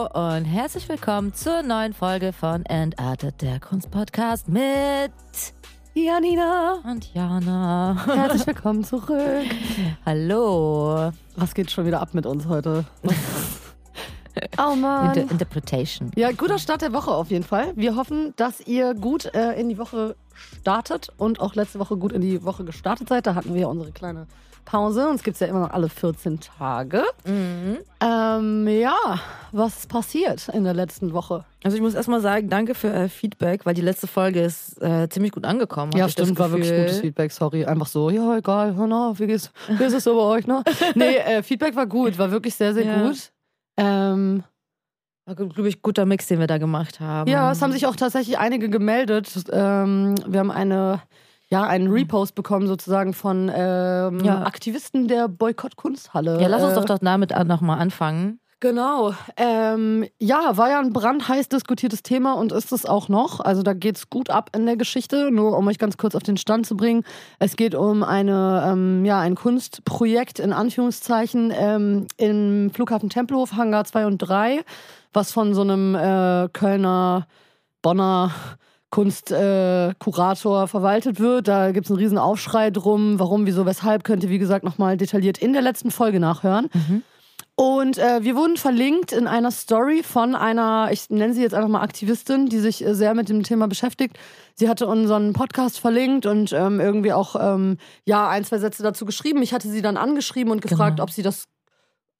Hallo und herzlich willkommen zur neuen Folge von Entartet, der Kunstpodcast mit Janina. und Jana. Herzlich willkommen zurück. Hallo. Was geht schon wieder ab mit uns heute? oh Mann. Inter Interpretation. Ja, guter Start der Woche auf jeden Fall. Wir hoffen, dass ihr gut äh, in die Woche startet und auch letzte Woche gut in die Woche gestartet seid. Da hatten wir unsere kleine Pause. Uns gibt es ja immer noch alle 14 Tage. Mhm. Ähm, ja, was ist passiert in der letzten Woche? Also ich muss erstmal sagen, danke für äh, Feedback, weil die letzte Folge ist äh, ziemlich gut angekommen. Ja, stimmt, war wirklich gutes Feedback, sorry. Einfach so, ja, egal, hör nach, wie, geht's, wie ist es so bei euch, ne? Nee, äh, Feedback war gut, war wirklich sehr, sehr Ja. gut. Ähm, War, glaube ich, guter Mix, den wir da gemacht haben. ja, es haben sich auch tatsächlich einige gemeldet. Ähm, wir haben eine, ja, einen Repost bekommen sozusagen von ähm, Ja. Aktivisten der Boykott-Kunsthalle. Ja, lass uns Äh, doch doch damit an- noch mal anfangen. Genau. Ähm, ja, war ja ein brandheiß diskutiertes Thema und ist es auch noch. Also da geht's gut ab in der Geschichte. Nur um euch ganz kurz auf den Stand zu bringen. Es geht um eine, ähm, ja, ein Kunstprojekt in Anführungszeichen ähm, im Flughafen Tempelhof, Hangar 2 und 3, was von so einem äh, Kölner, Bonner Kunstkurator äh, verwaltet wird. Da gibt's einen riesen Aufschrei drum. Warum, wieso, weshalb, könnt ihr, wie gesagt, nochmal detailliert in der letzten Folge nachhören. Und äh, wir wurden verlinkt in einer Story von einer, ich nenne sie jetzt einfach mal Aktivistin, die sich äh, sehr mit dem Thema beschäftigt. Sie hatte unseren Podcast verlinkt und ähm, irgendwie auch ähm, ja ein, zwei Sätze dazu geschrieben. Ich hatte sie dann angeschrieben und gefragt, Genau. ob sie das.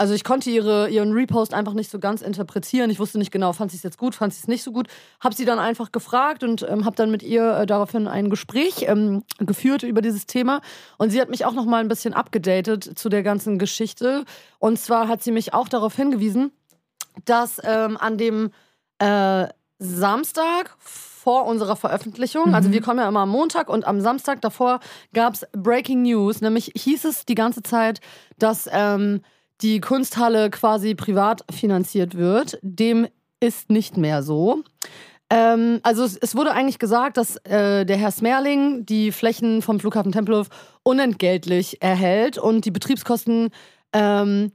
Also ich konnte ihre, ihren Repost einfach nicht so ganz interpretieren. Ich wusste nicht genau, fand sie es jetzt gut, fand sie es nicht so gut. Hab sie dann einfach gefragt und ähm, habe dann mit ihr äh, daraufhin ein Gespräch ähm, geführt über dieses Thema. Und sie hat mich auch noch mal ein bisschen abgedatet zu der ganzen Geschichte. Und zwar hat sie mich auch darauf hingewiesen, dass ähm, an dem äh, Samstag vor unserer Veröffentlichung, also wir kommen ja immer am Montag und am Samstag davor gab es Breaking News, nämlich hieß es die ganze Zeit, dass ähm, die Kunsthalle quasi privat finanziert wird. Dem ist nicht mehr so. Ähm, also es, es wurde eigentlich gesagt, dass äh, der Herr Smerling die Flächen vom Flughafen Tempelhof unentgeltlich erhält und die Betriebskosten ähm,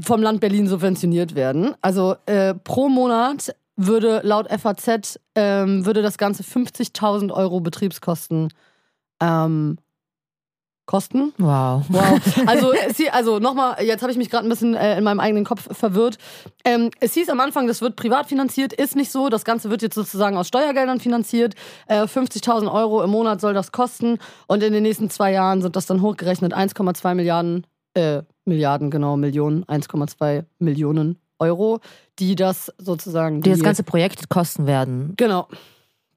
vom Land Berlin subventioniert werden. Also äh, pro Monat würde laut FAZ ähm, würde das Ganze 50.000 Euro Betriebskosten ähm, kosten. Wow. Wow. Also, also nochmal, jetzt habe ich mich gerade ein bisschen äh, in meinem eigenen Kopf verwirrt. Ähm, es hieß am Anfang, das wird privat finanziert, ist nicht so. Das Ganze wird jetzt sozusagen aus Steuergeldern finanziert. Äh, 50.000 Euro im Monat soll das kosten. Und in den nächsten zwei Jahren sind das dann hochgerechnet 1,2 Milliarden, äh, Milliarden, genau, Millionen, 1,2 Millionen Euro, die das sozusagen. Die das ganze Projekt kosten werden. Genau.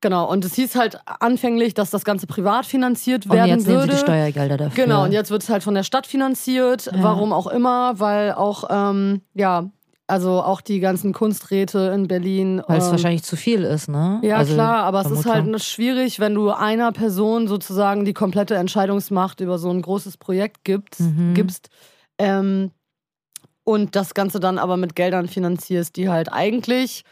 Genau. Und es hieß halt anfänglich, dass das Ganze privat finanziert Und werden jetzt nehmen würde. sie die Steuergelder dafür. Genau, und jetzt wird es halt von der Stadt finanziert, warum auch immer, weil auch, ähm, ja, also auch die ganzen Kunsträte in Berlin. Weil es ähm, wahrscheinlich zu viel ist, ne? Ja, Also, klar, aber es ist halt schwierig, wenn du einer Person sozusagen die komplette Entscheidungsmacht über so ein großes Projekt gibst, Mhm. gibst ähm, und das Ganze dann aber mit Geldern finanzierst, die halt eigentlich,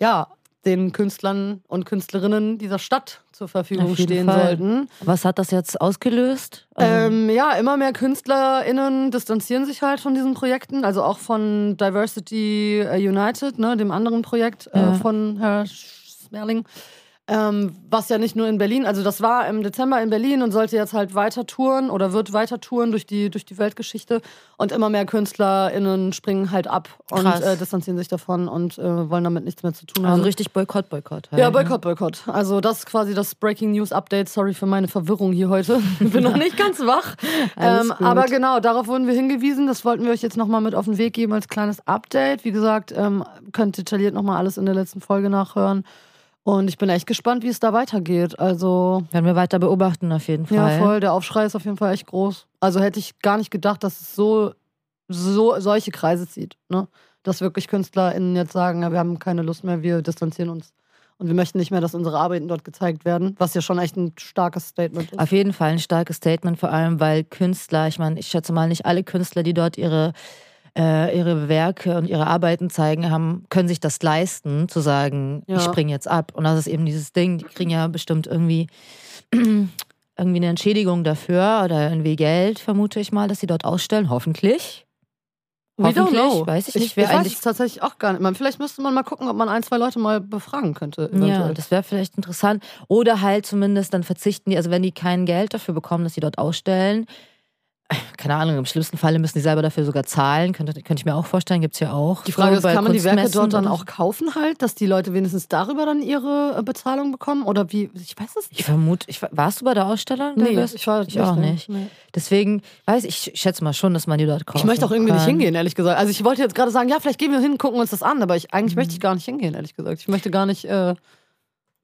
ja, den Künstlern und Künstlerinnen dieser Stadt zur Verfügung stehen Fall. sollten. Was hat das jetzt ausgelöst? Also, Ähm, ja, immer mehr KünstlerInnen distanzieren sich halt von diesen Projekten, also auch von Diversity United, ne, dem anderen Projekt Ja. äh, von Herr Smerling. Ähm, was ja nicht nur in Berlin, also das war im Dezember in Berlin und sollte jetzt halt weiter touren oder wird weiter touren durch die, durch die Weltgeschichte. Und immer mehr KünstlerInnen springen halt ab und äh, distanzieren sich davon und äh, wollen damit nichts mehr zu tun haben. also richtig Boykott, Boykott. Halt, Ja, ne? Boykott, Boykott. Also das ist quasi das Breaking News Update. Sorry für meine Verwirrung hier heute. Ich bin noch nicht ganz wach. Ähm, aber genau, darauf wurden wir hingewiesen. Das wollten wir euch jetzt nochmal mit auf den Weg geben als kleines Update. Wie gesagt, ähm, könnt detailliert nochmal alles in der letzten Folge nachhören. Und ich bin echt gespannt, wie es da weitergeht. Also, Werden wir weiter beobachten, auf jeden Fall. ja, voll. Der Aufschrei ist auf jeden Fall echt groß. Also hätte ich gar nicht gedacht, dass es so, so solche Kreise zieht. Ne? Dass wirklich KünstlerInnen jetzt sagen, ja, wir haben keine Lust mehr, wir distanzieren uns. Und wir möchten nicht mehr, dass unsere Arbeiten dort gezeigt werden, was ja schon echt ein starkes Statement ist. Auf jeden Fall ein starkes Statement, vor allem weil Künstler, ich meine, ich schätze mal, nicht alle Künstler, die dort ihre, äh, ihre Werke und ihre Arbeiten zeigen, haben, können sich das leisten, zu sagen, Ja. ich springe jetzt ab. Und das ist eben dieses Ding, die kriegen ja bestimmt irgendwie, irgendwie eine Entschädigung dafür oder irgendwie Geld, vermute ich mal, dass sie dort ausstellen, hoffentlich. We don't know. weiß ich Ich, nicht, ich wer weiß eigentlich- es tatsächlich auch gar nicht. Man, vielleicht müsste man mal gucken, ob man ein, zwei Leute mal befragen könnte. Ja, eventuell. das wäre vielleicht interessant. Oder halt zumindest dann verzichten die, also wenn die kein Geld dafür bekommen, dass sie dort ausstellen, keine Ahnung, im schlimmsten Falle müssen die selber dafür sogar zahlen. Könnte, könnte ich mir auch vorstellen, gibt es ja auch. Die Frage so ist, kann man die Werke dort dann auch kaufen halt, dass die Leute wenigstens darüber dann ihre äh, Bezahlung bekommen? Oder wie? Ich weiß es nicht. Ich vermute, ich, warst du bei der Ausstellung? Nee, Douglas? ich war ich auch nicht. Nee. Deswegen weiß ich, ich schätze mal schon, dass man die dort kauft. Ich möchte auch irgendwie nicht hingehen, ehrlich gesagt. Also ich wollte jetzt gerade sagen, ja, vielleicht gehen wir hin, gucken uns das an, aber ich, eigentlich möchte ich gar nicht hingehen, ehrlich gesagt. Ich möchte gar nicht, äh,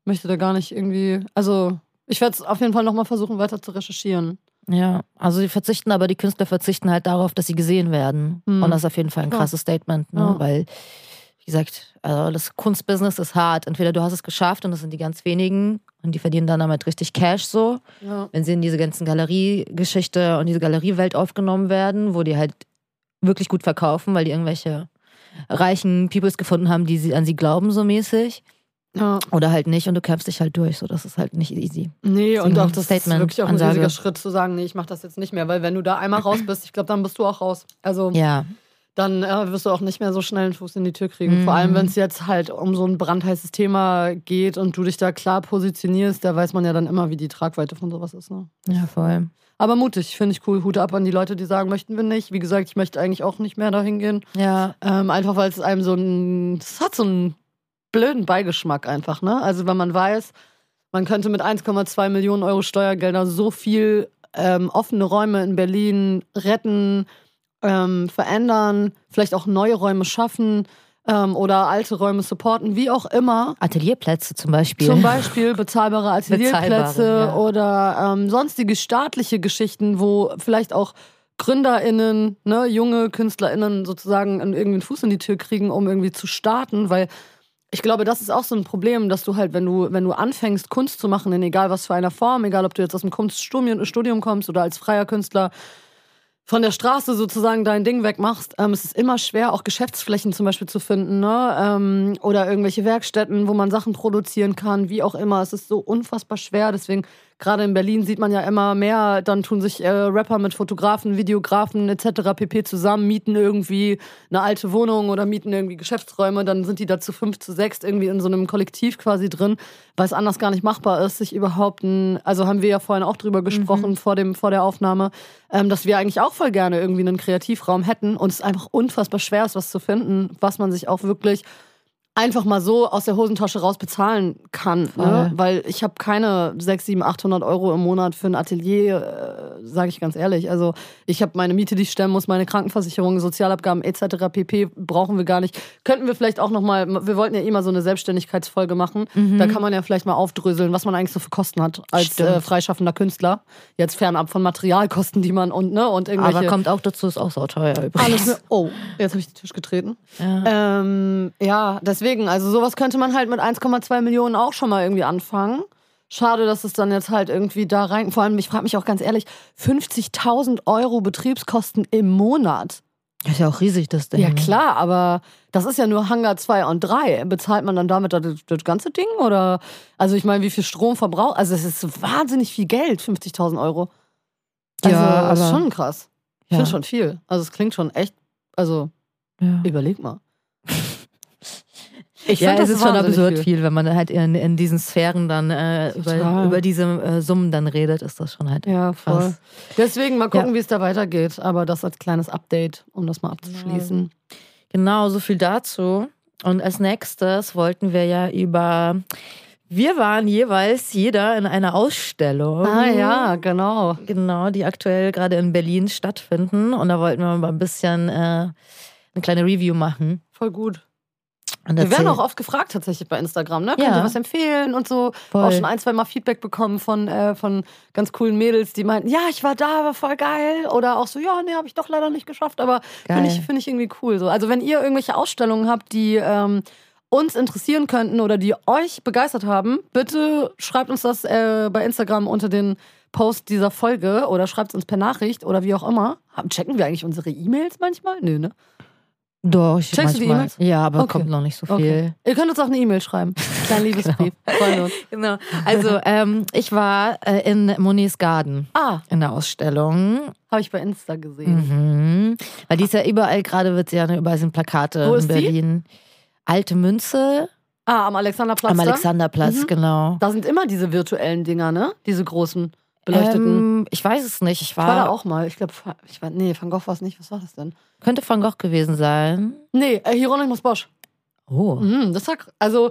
möchte da gar nicht irgendwie. Also ich werde es auf jeden Fall nochmal versuchen, weiter zu recherchieren. Ja, also die verzichten, aber die Künstler verzichten halt darauf, dass sie gesehen werden. Hm. Und das ist auf jeden Fall ein krasses Statement, ne? Ja. weil, wie gesagt, also das Kunstbusiness ist hart. Entweder du hast es geschafft und das sind die ganz wenigen und die verdienen dann damit richtig Cash so, Ja. wenn sie in diese ganzen Galeriegeschichte und diese Galeriewelt aufgenommen werden, wo die halt wirklich gut verkaufen, weil die irgendwelche reichen Peoples gefunden haben, die sie, an sie glauben so mäßig. Ja. Oder halt nicht und du kämpfst dich halt durch. So, das ist halt nicht easy. Nee, und Deswegen auch das Statement, ist wirklich auch ein Ansage. riesiger Schritt zu sagen, nee, ich mache das jetzt nicht mehr, weil wenn du da einmal raus bist, ich glaube, dann bist du auch raus. Also Ja, dann äh, wirst du auch nicht mehr so schnell einen Fuß in die Tür kriegen. Mhm. Vor allem, wenn es jetzt halt um so ein brandheißes Thema geht und du dich da klar positionierst, da weiß man ja dann immer, wie die Tragweite von sowas ist. Ne? ja, voll. Aber mutig, finde ich cool. Hut ab an die Leute, die sagen, möchten wir nicht. Wie gesagt, ich möchte eigentlich auch nicht mehr dahin gehen. Ja, Ähm, einfach weil es einem so ein, es hat so einen blöden Beigeschmack einfach, ne? Also wenn man weiß, man könnte mit 1,2 Millionen Euro Steuergelder so viel ähm, offene Räume in Berlin retten, ähm, verändern, vielleicht auch neue Räume schaffen ähm, oder alte Räume supporten, wie auch immer. Atelierplätze zum Beispiel. Zum Beispiel bezahlbare Atelierplätze Bezahlbare, ja. oder ähm, sonstige staatliche Geschichten, wo vielleicht auch GründerInnen, ne, junge KünstlerInnen sozusagen irgendwie einen Fuß in die Tür kriegen, um irgendwie zu starten, weil ich glaube, das ist auch so ein Problem, dass du halt, wenn du, wenn du anfängst, Kunst zu machen, in egal was für einer Form, egal ob du jetzt aus dem Kunststudium Studium kommst oder als freier Künstler, von der Straße sozusagen dein Ding wegmachst, ähm, es ist immer schwer, auch Geschäftsflächen zum Beispiel zu finden, ne? Ähm, oder irgendwelche Werkstätten, wo man Sachen produzieren kann, wie auch immer. Es ist so unfassbar schwer. Deswegen, gerade in Berlin sieht man ja immer mehr, dann tun sich äh, Rapper mit Fotografen, Videografen etc. pp. zusammen, mieten irgendwie eine alte Wohnung oder mieten irgendwie Geschäftsräume, dann sind die da zu fünf, zu sechs irgendwie in so einem Kollektiv quasi drin, weil es anders gar nicht machbar ist, sich überhaupt ein, also haben wir ja vorhin auch drüber gesprochen vor, dem, vor der Aufnahme, ähm, dass wir eigentlich auch voll gerne irgendwie einen Kreativraum hätten und es einfach unfassbar schwer ist, was zu finden, was man sich auch wirklich einfach mal so aus der Hosentasche raus bezahlen kann. Ne? Weil ich habe keine 6, 7, 800 Euro im Monat für ein Atelier, äh, sage ich ganz ehrlich. Also ich habe meine Miete, die ich stemmen muss, meine Krankenversicherung, Sozialabgaben etc. pp. brauchen wir gar nicht. Könnten wir vielleicht auch noch mal, wir wollten ja immer so eine Selbstständigkeitsfolge machen. Da kann man ja vielleicht mal aufdröseln, was man eigentlich so für Kosten hat als äh, freischaffender Künstler. Jetzt fernab von Materialkosten, die man und ne und irgendwelche Aber kommt auch dazu, ist auch so teuer alles übrigens. nur, oh, jetzt habe ich den Tisch getreten. Ja. Ähm, ja, deswegen, also sowas könnte man halt mit 1,2 Millionen auch schon mal irgendwie anfangen. Schade, dass es dann jetzt halt irgendwie da rein. Vor allem, ich frage mich auch ganz ehrlich, 50.000 Euro Betriebskosten im Monat. Das ist ja auch riesig, das Ding. Ja, klar, aber das ist ja nur Hangar 2 und 3. Bezahlt man dann damit das, das ganze Ding? Oder, also ich meine, wie viel Strom verbraucht? Also, es ist wahnsinnig viel Geld, 50.000 Euro. Also, Ja, das ist schon krass. Ich Ja. finde schon viel. Also, es klingt schon echt, also, Ja. überleg mal. Ich ja, es ist schon absurd viel. wenn man halt in, in diesen Sphären dann äh, über, über diese äh, Summen dann redet, ist das schon halt Ja, voll. krass. Deswegen mal gucken, Ja. wie es da weitergeht. Aber das als kleines Update, um das mal abzuschließen. Genau, so viel dazu. Und als nächstes wollten wir ja über. Wir waren jeweils jeder in einer Ausstellung. Ah ja, genau. Genau, die aktuell gerade in Berlin stattfinden. Und da wollten wir mal ein bisschen äh, eine kleine Review machen. Voll gut. Wir werden auch oft gefragt tatsächlich bei Instagram, ne? Könnt Ja. ihr was empfehlen und so. Voll. Auch schon ein, zwei Mal Feedback bekommen von, äh, von ganz coolen Mädels, die meinten, ja, ich war da, war voll geil. Oder auch so, ja, nee, habe ich doch leider nicht geschafft. Aber finde ich, find ich irgendwie cool. So. Also wenn ihr irgendwelche Ausstellungen habt, die ähm, uns interessieren könnten oder die euch begeistert haben, bitte schreibt uns das äh, bei Instagram unter den Post dieser Folge oder schreibt es uns per Nachricht oder wie auch immer. Checken wir eigentlich unsere E-Mails manchmal? Nö, ne? Doch, ich Checkst du die manchmal. E-Mails? Ja, aber Okay. kommt noch nicht so viel. Okay. Ihr könnt uns auch eine E-Mail schreiben. Kleinen Liebesbrief. Uns. Genau. Also ähm, ich war äh, in Monis Garden Ah, in der Ausstellung. habe ich bei Insta gesehen. Mhm. Weil die ist ja überall, gerade wird sie ja, ne, überall sind Plakate Wo in ist die? Berlin. Alte Münze Ah, am Alexanderplatz. am? Alexanderplatz, Mhm. genau. Da sind immer diese virtuellen Dinger, ne? Diese großen, beleuchteten. Ähm, ich weiß es nicht. Ich ich war, war da auch mal. Ich glaube, ich war, nee, Van Gogh war es nicht. Was war das denn? könnte Van Gogh gewesen sein. Nee, äh, Hieronymus Bosch. Oh. Mhm, das war, also,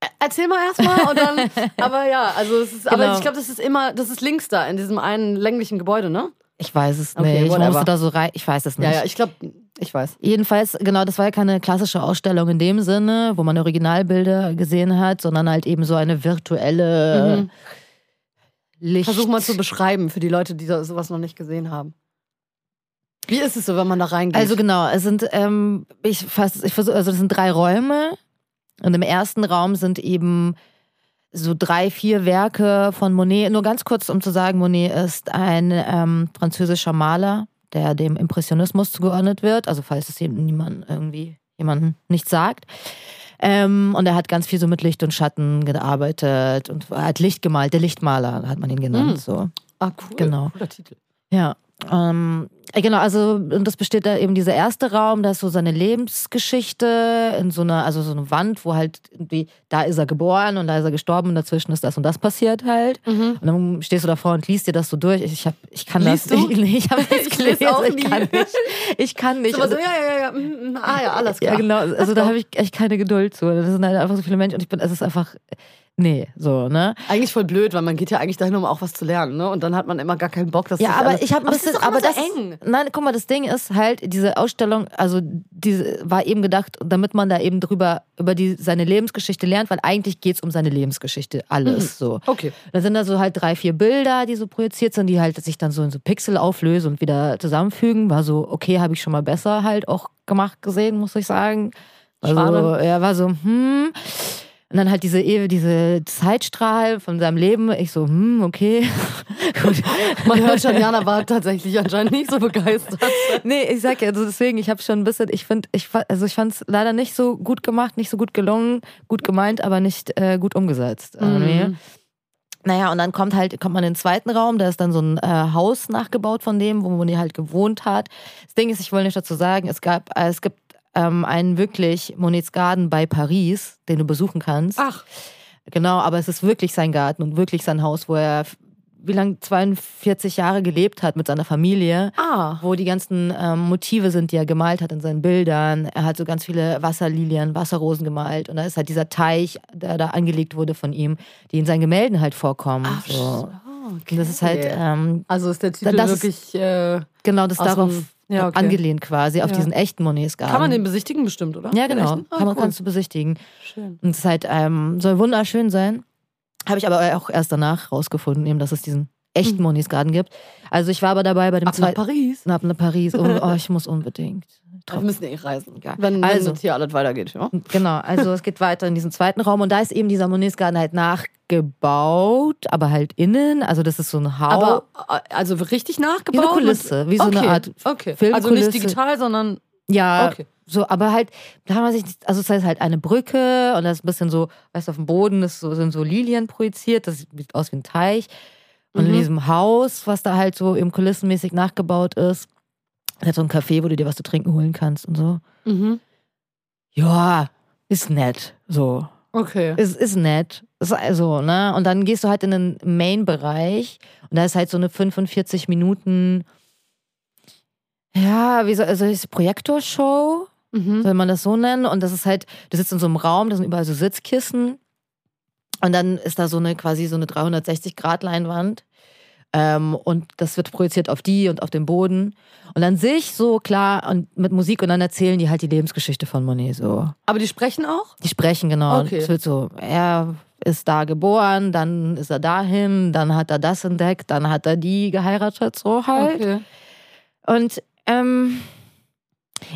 äh, erzähl mal erstmal und dann, aber ja, also es ist, aber Genau. ich glaube, das ist immer, das ist links da in diesem einen länglichen Gebäude, ne? Ich weiß es Okay, nicht. ich whatever. musste da so rein. Ich weiß es nicht. Ja, ja, ich glaube, ich weiß. Jedenfalls, genau, das war ja keine klassische Ausstellung in dem Sinne, wo man Originalbilder gesehen hat, sondern halt eben so eine virtuelle Mhm. Licht. Versuch mal zu beschreiben für die Leute, die so- sowas noch nicht gesehen haben. Wie ist es so, wenn man da reingeht? Also genau, es sind, ähm, ich fass, ich versuche, also das sind drei Räume. Und im ersten Raum sind eben so drei, vier Werke von Monet. Nur ganz kurz, um zu sagen, Monet ist ein ähm, französischer Maler, der dem Impressionismus zugeordnet wird. Also falls es eben niemand irgendwie jemanden nicht sagt. Ähm, und er hat ganz viel so mit Licht und Schatten gearbeitet und hat Licht gemalt. Der Lichtmaler hat man ihn genannt. Mm. So. ah, cool. genau. Cooler Titel. Ja. Ähm, äh, genau, also und das besteht da eben dieser erste Raum, da ist so seine Lebensgeschichte in so einer, also so eine Wand, wo halt irgendwie, da ist er geboren und da ist er gestorben und dazwischen ist das und das passiert halt. Mhm. Und dann stehst du davor und liest dir das so durch. Ich, hab, ich kann Liest das du? nicht. Nee, ich habe Ich lese auch ich nie. kann nicht. Ich kann nicht. So, so, Also- ja, ja, ja, mm, mm, ah ja, alles klar. ja, genau. Also da habe ich echt keine Geduld zu. Das sind halt einfach so viele Menschen und ich bin, es ist einfach, nee, so, ne? Eigentlich voll blöd, weil man geht ja eigentlich dahin, um auch was zu lernen, ne? Und dann hat man immer gar keinen Bock, dass Ja, das aber alles- ich habe ein bisschen, ist immer aber das, eng. nein, guck mal, das Ding ist halt, diese Ausstellung, also diese war eben gedacht, damit man da eben drüber, über die, seine Lebensgeschichte lernt, weil eigentlich geht's um seine Lebensgeschichte, alles so. Okay. Da sind da so halt drei, vier Bilder, die so projiziert sind, die halt sich dann so in so Pixel auflösen und wieder zusammenfügen. War so, okay, habe ich schon mal besser halt auch gemacht gesehen, muss ich sagen. Also, Schade. ja, war so, hm. Und dann halt diese, Ehe- diese Zeitstrahl von seinem Leben. Ich so, hm, okay. Gut. Man hört schon, Jana war tatsächlich anscheinend nicht so begeistert. Nee, ich sag ja, also deswegen, ich habe schon ein bisschen, ich finde, ich, also ich fand es leider nicht so gut gemacht, nicht so gut gelungen, gut gemeint, aber nicht äh, gut umgesetzt. Mhm. Naja, und dann kommt halt, kommt man in den zweiten Raum, da ist dann so ein äh, Haus nachgebaut von dem, wo Moni halt gewohnt hat. Das Ding ist, ich will nicht dazu sagen, es gab, äh, es gibt ähm, einen wirklich Monets Garten bei Paris, den du besuchen kannst. Ach, Genau, aber es ist wirklich sein Garten und wirklich sein Haus, wo er wie lange 42 Jahre gelebt hat mit seiner Familie ah. wo die ganzen ähm, Motive sind, die er gemalt hat in seinen Bildern. Er hat so ganz viele Wasserlilien, Wasserrosen gemalt und da ist halt dieser Teich, der da angelegt wurde von ihm, die in seinen Gemälden halt vorkommen. Ach, so. so, Und das ist halt ähm, Also ist der Titel ist- wirklich. Äh, genau das darauf ja, okay. angelehnt quasi, auf Ja. diesen echten Monets Garten. kann man den besichtigen bestimmt, oder? ja, genau. Ah, kann man, cool. kannst du besichtigen. Schön. Und es ist halt, ähm, soll wunderschön sein. Habe ich aber auch erst danach rausgefunden, eben, dass es diesen echten Mhm. Monets Garten gibt. Also ich war aber dabei bei dem Ab nach zweiten. Paris. Ab nach Paris. Oh, oh, ich muss unbedingt. Wir müssen eh reisen. Ja. Wenn, Also. wenn hier alles weitergeht, ja. Genau, also es geht weiter in diesen zweiten Raum und da ist eben dieser Monisgarten halt nachgebaut, aber halt innen. Also das ist so ein Haus. Aber äh, also richtig wie nachgebaut? eine Kulisse, wie so okay. eine Art Okay. Filmkulisse. Also nicht digital, sondern. Ja, Okay. so, aber halt, da kann man sich, also es ist halt eine Brücke und da ist ein bisschen so, weißt du, auf dem Boden ist so, sind so Lilien projiziert, das sieht aus wie ein Teich. Und in Mhm. diesem Haus, was da halt so eben kulissenmäßig nachgebaut ist, hat so ein Café, wo du dir was zu trinken holen kannst und so. Mhm. Ja, ist nett, so. Okay. Es ist nett. Ist also, ne? Und dann gehst du halt in den Main-Bereich und da ist halt so eine 45 Minuten, ja, wie so, also ist Projektorshow, Mhm. soll man das so nennen? Und das ist halt, du sitzt in so einem Raum, da sind überall so Sitzkissen und dann ist da so eine quasi so eine 360-Grad-Leinwand. Ähm, und das wird projiziert auf die und auf den Boden. Und an sich so klar und mit Musik und dann erzählen die halt die Lebensgeschichte von Monet so. Aber die sprechen auch? Die sprechen genau. Okay. Es wird so, er ist da geboren, dann ist er dahin, dann hat er das entdeckt, dann hat er die geheiratet, so halt. Okay. Und ähm,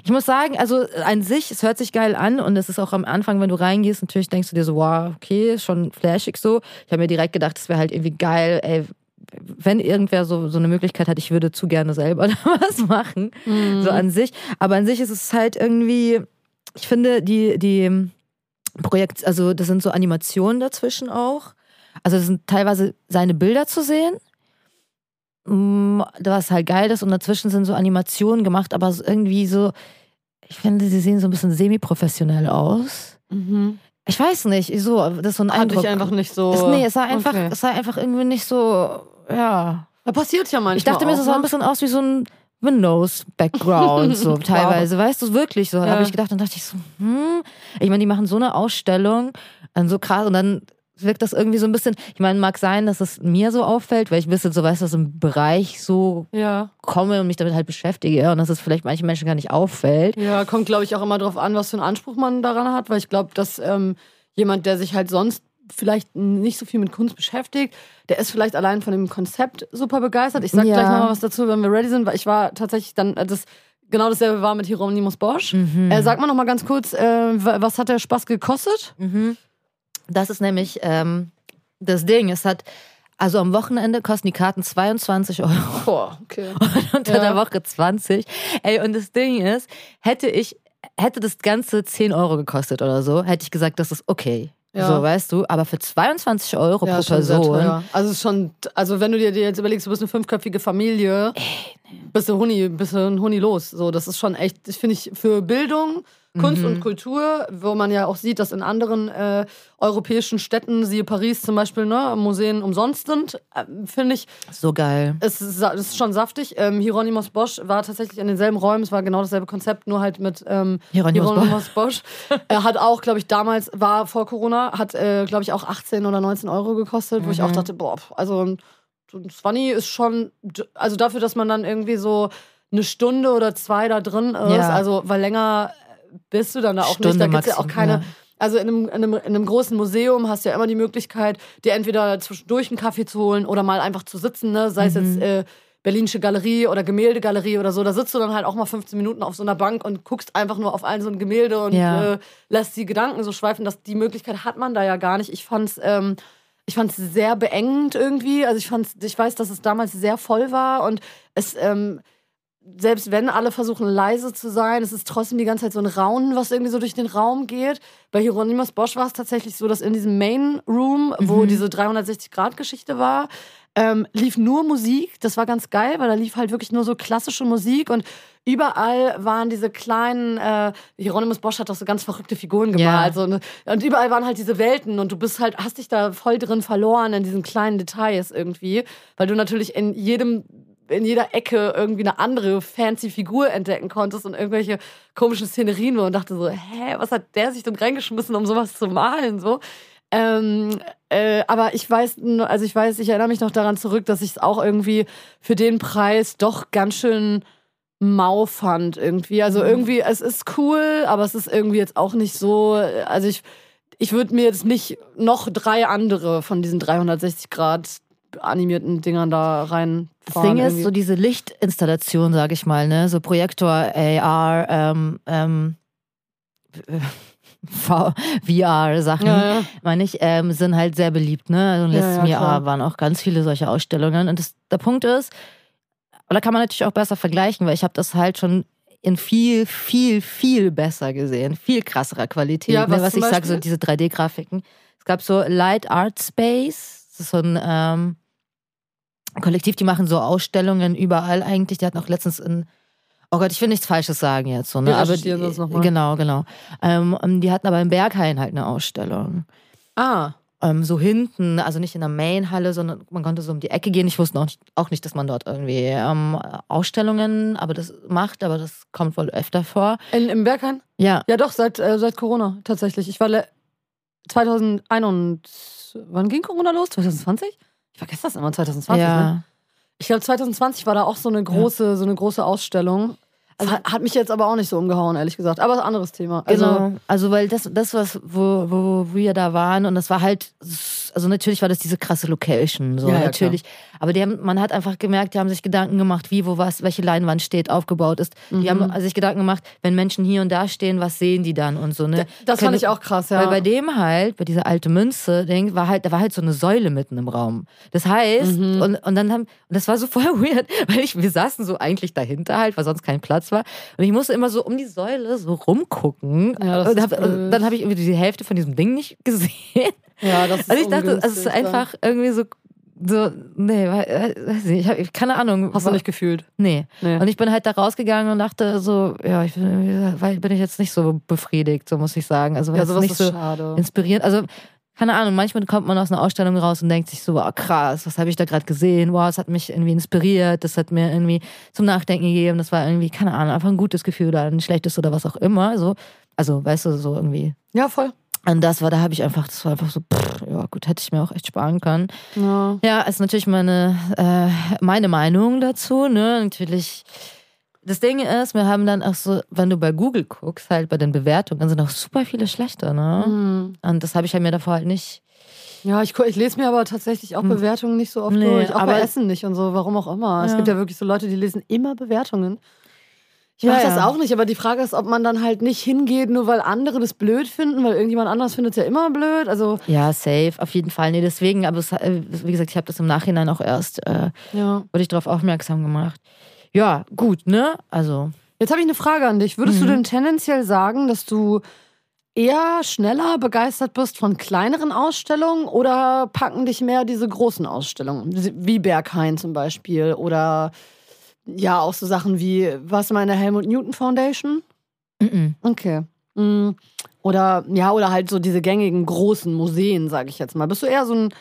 ich muss sagen, also an sich, es hört sich geil an und es ist auch am Anfang, wenn du reingehst, natürlich denkst du dir so, wow, okay, schon flashig so. Ich habe mir direkt gedacht, es wäre halt irgendwie geil, ey, wenn irgendwer so, so eine Möglichkeit hat, ich würde zu gerne selber was machen. Mhm. So an sich. Aber an sich ist es halt irgendwie, ich finde, die, die Projekt, also das sind so Animationen dazwischen auch. Also das sind teilweise seine Bilder zu sehen. Mm, was halt geil ist und dazwischen sind so Animationen gemacht, aber irgendwie so, ich finde, sie sehen so ein bisschen semi-professionell aus. Mhm. Ich weiß nicht, so, das ist so ein Hatte Eindruck. ich einfach nicht so. Es, nee, es sah einfach, Okay. es sah einfach irgendwie nicht so, ja. Da passiert ja manchmal. Ich dachte mir, es sah ein ne? bisschen aus wie so ein Windows-Background, so teilweise. Weißt du, wirklich so. Da Ja. habe ich gedacht, dann dachte ich so, hm. Ich meine, die machen so eine Ausstellung, dann so krass und dann wirkt das irgendwie so ein bisschen, ich meine, mag sein, dass es mir so auffällt, weil ich ein bisschen so weiß, dass im Bereich so Ja. komme und mich damit halt beschäftige und dass es vielleicht manchen Menschen gar nicht auffällt. Ja, kommt, glaube ich, auch immer drauf an, was für einen Anspruch man daran hat, weil ich glaube, dass ähm, jemand, der sich halt sonst vielleicht nicht so viel mit Kunst beschäftigt, der ist vielleicht allein von dem Konzept super begeistert. Ich sag Ja. gleich nochmal was dazu, wenn wir ready sind, weil ich war tatsächlich dann, äh, das genau dasselbe war mit Hieronymus Bosch. Mhm. Äh, sag mal nochmal ganz kurz, äh, wa- was hat der Spaß gekostet? Mhm. Das ist nämlich ähm, das Ding. Es hat, also am Wochenende kosten die Karten 22 Euro. Boah, okay. und unter Ja. der Woche 20. Ey, und das Ding ist, hätte ich, hätte das Ganze 10 Euro gekostet oder so, hätte ich gesagt, das ist okay. Ja. So, weißt du, aber für 22 Euro pro schon sehr Person. Also schon, also wenn du dir jetzt überlegst, du bist eine fünfköpfige Familie, bist du Huni, bist du ein Huni los. So, das ist schon echt, das finde ich für Bildung, Kunst Mhm. und Kultur, wo man ja auch sieht, dass in anderen äh, europäischen Städten, siehe Paris zum Beispiel, ne, Museen umsonst sind, äh, finde ich, So geil. es ist, es ist schon saftig. Ähm, Hieronymus Bosch war tatsächlich in denselben Räumen, es war genau dasselbe Konzept, nur halt mit ähm, Hieronymus Hieronymus Bosch. er hat auch, glaube ich, damals, war vor Corona, hat, äh, glaube ich, auch 18 oder 19 Euro gekostet, wo ich auch Mhm. dachte, boah, also so ein 20 ist schon, also dafür, dass man dann irgendwie so eine Stunde oder zwei da drin ist, Ja. also weil länger bist du dann da auch nicht, Stunde da gibt es ja auch keine, also in einem, in, einem, in einem großen Museum hast du ja immer die Möglichkeit, dir entweder zwischendurch einen Kaffee zu holen oder mal einfach zu sitzen, ne? sei es Mhm. jetzt äh, Berlinische Galerie oder Gemäldegalerie oder so. Da sitzt du dann halt auch mal 15 Minuten auf so einer Bank und guckst einfach nur auf ein so ein Gemälde und Ja. äh, lässt die Gedanken so schweifen. Das, die Möglichkeit hat man da ja gar nicht. Ich fand's, ähm, ich fand's sehr beengend irgendwie. Also ich fand's, ich weiß, dass es damals sehr voll war und es, ähm, selbst wenn alle versuchen leise zu sein, es ist trotzdem die ganze Zeit so ein Raunen, was irgendwie so durch den Raum geht. Bei Hieronymus Bosch war es tatsächlich so, dass in diesem Main Room, wo Mhm. diese 360-Grad-Geschichte war, ähm, lief nur Musik. Das war ganz geil, weil da lief halt wirklich nur so klassische Musik und überall waren diese kleinen, äh, Hieronymus Bosch hat doch so ganz verrückte Figuren gemalt. So, ne? Und überall waren halt diese Welten und du bist halt, hast dich da voll drin verloren in diesen kleinen Details irgendwie, weil du natürlich in jedem in jeder Ecke irgendwie eine andere fancy Figur entdecken konntest und irgendwelche komischen Szenerien und dachte so, hä, was hat der sich denn reingeschmissen, um sowas zu malen so? Ähm, äh, aber ich weiß, nur- also ich weiß, ich erinnere mich noch daran zurück, dass ich es auch irgendwie für den Preis doch ganz schön mau fand irgendwie. Also Mhm. irgendwie, es ist cool, aber es ist irgendwie jetzt auch nicht so. Also ich, ich würde mir jetzt nicht noch drei andere von diesen 360 Grad animierten Dingern da rein. Das Ding ist, so diese Lichtinstallation, sag ich mal, ne, so Projektor, AR, ähm, ähm, VR-Sachen, ja, ja. meine ich, ähm, sind halt sehr beliebt, ne? Also im letzten ja, Jahr waren auch ganz viele solche Ausstellungen. Und das, der Punkt ist, oder kann man natürlich auch besser vergleichen, weil ich habe das halt schon in viel, viel, viel besser gesehen, viel krasserer Qualität. Ja, ne? was was zum ich sage, so diese 3D-Grafiken. Es gab so Light Art Space, das ist so ein ähm, Kollektiv, die machen so Ausstellungen überall eigentlich. Die hatten auch letztens in Oh Gott, ich will nichts Falsches sagen jetzt. So, ne? Wir aber recherchieren das noch mal. Genau, genau. Ähm, und die hatten aber im Berghain halt eine Ausstellung. Ah, Ähm, so hinten, also nicht in der Mainhalle, sondern man konnte so um die Ecke gehen. Ich wusste auch nicht, auch nicht dass man dort irgendwie ähm, Ausstellungen aber das macht, aber das kommt wohl öfter vor. in, im Berghain? Ja. Ja, doch, seit, äh, seit Corona tatsächlich. Ich war le- 2021. Wann ging Corona los? 2020? Ich vergesse das immer, 2020. ja. Ne? Ich glaube, 2020 war da auch so eine große, so eine große Ausstellung. Also hat, hat mich jetzt aber auch nicht so umgehauen, ehrlich gesagt. Aber ist ein anderes Thema. Also, Genau. Also, weil das, das was, wo, wo wir da waren, und das war halt, also natürlich war das diese krasse Location, so Ja, ja, natürlich. Aber die haben, man hat einfach gemerkt, die haben sich Gedanken gemacht, wie, wo was, welche Leinwand steht, aufgebaut ist. Die Mhm. haben sich Gedanken gemacht, wenn Menschen hier und da stehen, was sehen die dann und so, ne? Das fand ich auch krass, ja. Weil bei dem halt, bei dieser alte Münze, Ding, war halt, da war halt so eine Säule mitten im Raum. Das heißt, Mhm. und, und dann haben, und das war so voll weird, weil ich, wir saßen so eigentlich dahinter halt, weil sonst kein Platz war. Und ich musste immer so um die Säule so rumgucken. Ja, und hab, dann habe ich irgendwie die Hälfte von diesem Ding nicht gesehen. Ja, das ist Also ich dachte, es ist ungünstig dann. einfach irgendwie so, so, nee, we- weiß nicht, ich habe keine Ahnung. Hast du nicht gefühlt? Nee. Nee. Und ich bin halt da rausgegangen und dachte so, ja, ich bin, bin ich jetzt nicht so befriedigt, so muss ich sagen. Also Ja, sowas nicht ist so schade. inspirierend. Also keine Ahnung, manchmal kommt man aus einer Ausstellung raus und denkt sich so, wow, krass, was habe ich da gerade gesehen? Wow, es hat mich irgendwie inspiriert, das hat mir irgendwie zum Nachdenken gegeben. Das war irgendwie, keine Ahnung, einfach ein gutes Gefühl oder ein schlechtes oder was auch immer. So. Also, weißt du, so irgendwie. Ja, voll. Und das war, da habe ich einfach, das war einfach so, pff, ja gut, hätte ich mir auch echt sparen können. Ja. Ja, ist natürlich meine, äh, meine Meinung dazu, ne? Natürlich. Das Ding ist, wir haben dann auch so, wenn du bei Google guckst, halt bei den Bewertungen, sind auch super viele schlechte, ne? Mhm. Und das habe ich ja mir davor halt nicht. Ja, ich, ich lese mir aber tatsächlich auch Bewertungen nicht so oft Hm. Nee, durch. Auch bei aber- Essen nicht und so, warum auch immer. Es Ja. gibt ja wirklich so Leute, die lesen immer Bewertungen. Ich Ja, mache das ja. auch nicht, aber die Frage ist, ob man dann halt nicht hingeht, nur weil andere das blöd finden, weil irgendjemand anders findet es ja immer blöd. Also, Ja, safe, auf jeden Fall. Nee, deswegen, aber es, äh, wie gesagt, ich habe das im Nachhinein auch erst, äh, ja. wurde ich darauf aufmerksam gemacht. Ja, gut, ne? Also, Jetzt habe ich eine Frage an dich. Würdest Mhm. du denn tendenziell sagen, dass du eher schneller begeistert bist von kleineren Ausstellungen oder packen dich mehr diese großen Ausstellungen? Wie Berghain zum Beispiel oder ja, auch so Sachen wie, warst du mal in der Helmut Newton Foundation? mm Okay. Mm, Oder ja, oder halt so diese gängigen großen Museen, sage ich jetzt mal. Bist du eher so ein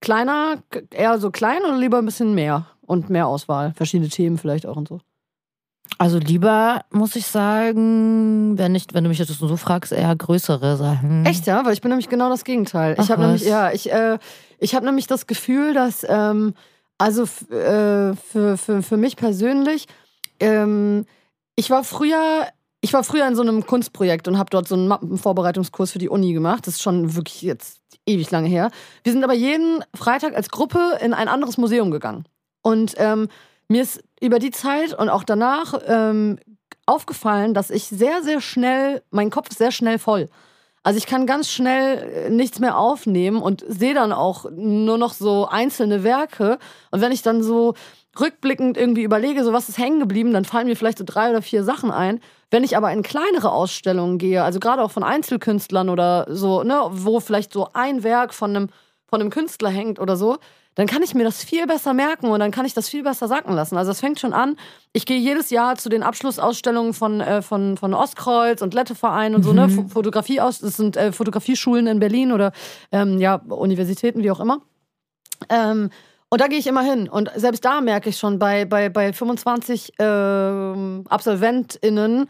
kleiner, eher so klein oder lieber ein bisschen mehr und mehr Auswahl? Verschiedene Themen vielleicht auch und so. also lieber, muss ich sagen, wenn, ich, wenn du mich jetzt so fragst, eher größere Sachen. Echt, ja? Weil ich bin nämlich genau das Gegenteil. Ach, ich habe nämlich, was? ja, ich, äh, ich habe nämlich das Gefühl, dass, ähm, also äh, für, für, für mich persönlich, ähm, ich war früher, ich war früher in so einem Kunstprojekt und habe dort so einen Mappenvorbereitungskurs für die Uni gemacht. Das ist schon wirklich jetzt ewig lange her. Wir sind aber jeden Freitag als Gruppe in ein anderes Museum gegangen. Und ähm, mir ist über die Zeit und auch danach ähm, aufgefallen, dass ich sehr, sehr schnell, mein Kopf ist sehr schnell voll. Also ich kann ganz schnell äh, nichts mehr aufnehmen und sehe dann auch nur noch so einzelne Werke. Und wenn ich dann so rückblickend irgendwie überlege, so was ist hängen geblieben, dann fallen mir vielleicht so drei oder vier Sachen ein. Wenn ich aber in kleinere Ausstellungen gehe, also gerade auch von Einzelkünstlern oder so, ne, wo vielleicht so ein Werk von einem, von einem Künstler hängt oder so, dann kann ich mir das viel besser merken und dann kann ich das viel besser sacken lassen. Also es fängt schon an. Ich gehe jedes Jahr zu den Abschlussausstellungen von, äh, von, von Ostkreuz und Letteverein und so, ne? F Fotografie aus, das sind äh, Fotografieschulen in Berlin oder ähm, ja, Universitäten, wie auch immer. Ähm, und da gehe ich immer hin. Und selbst da merke ich schon, bei, bei, bei 25 ähm, AbsolventInnen,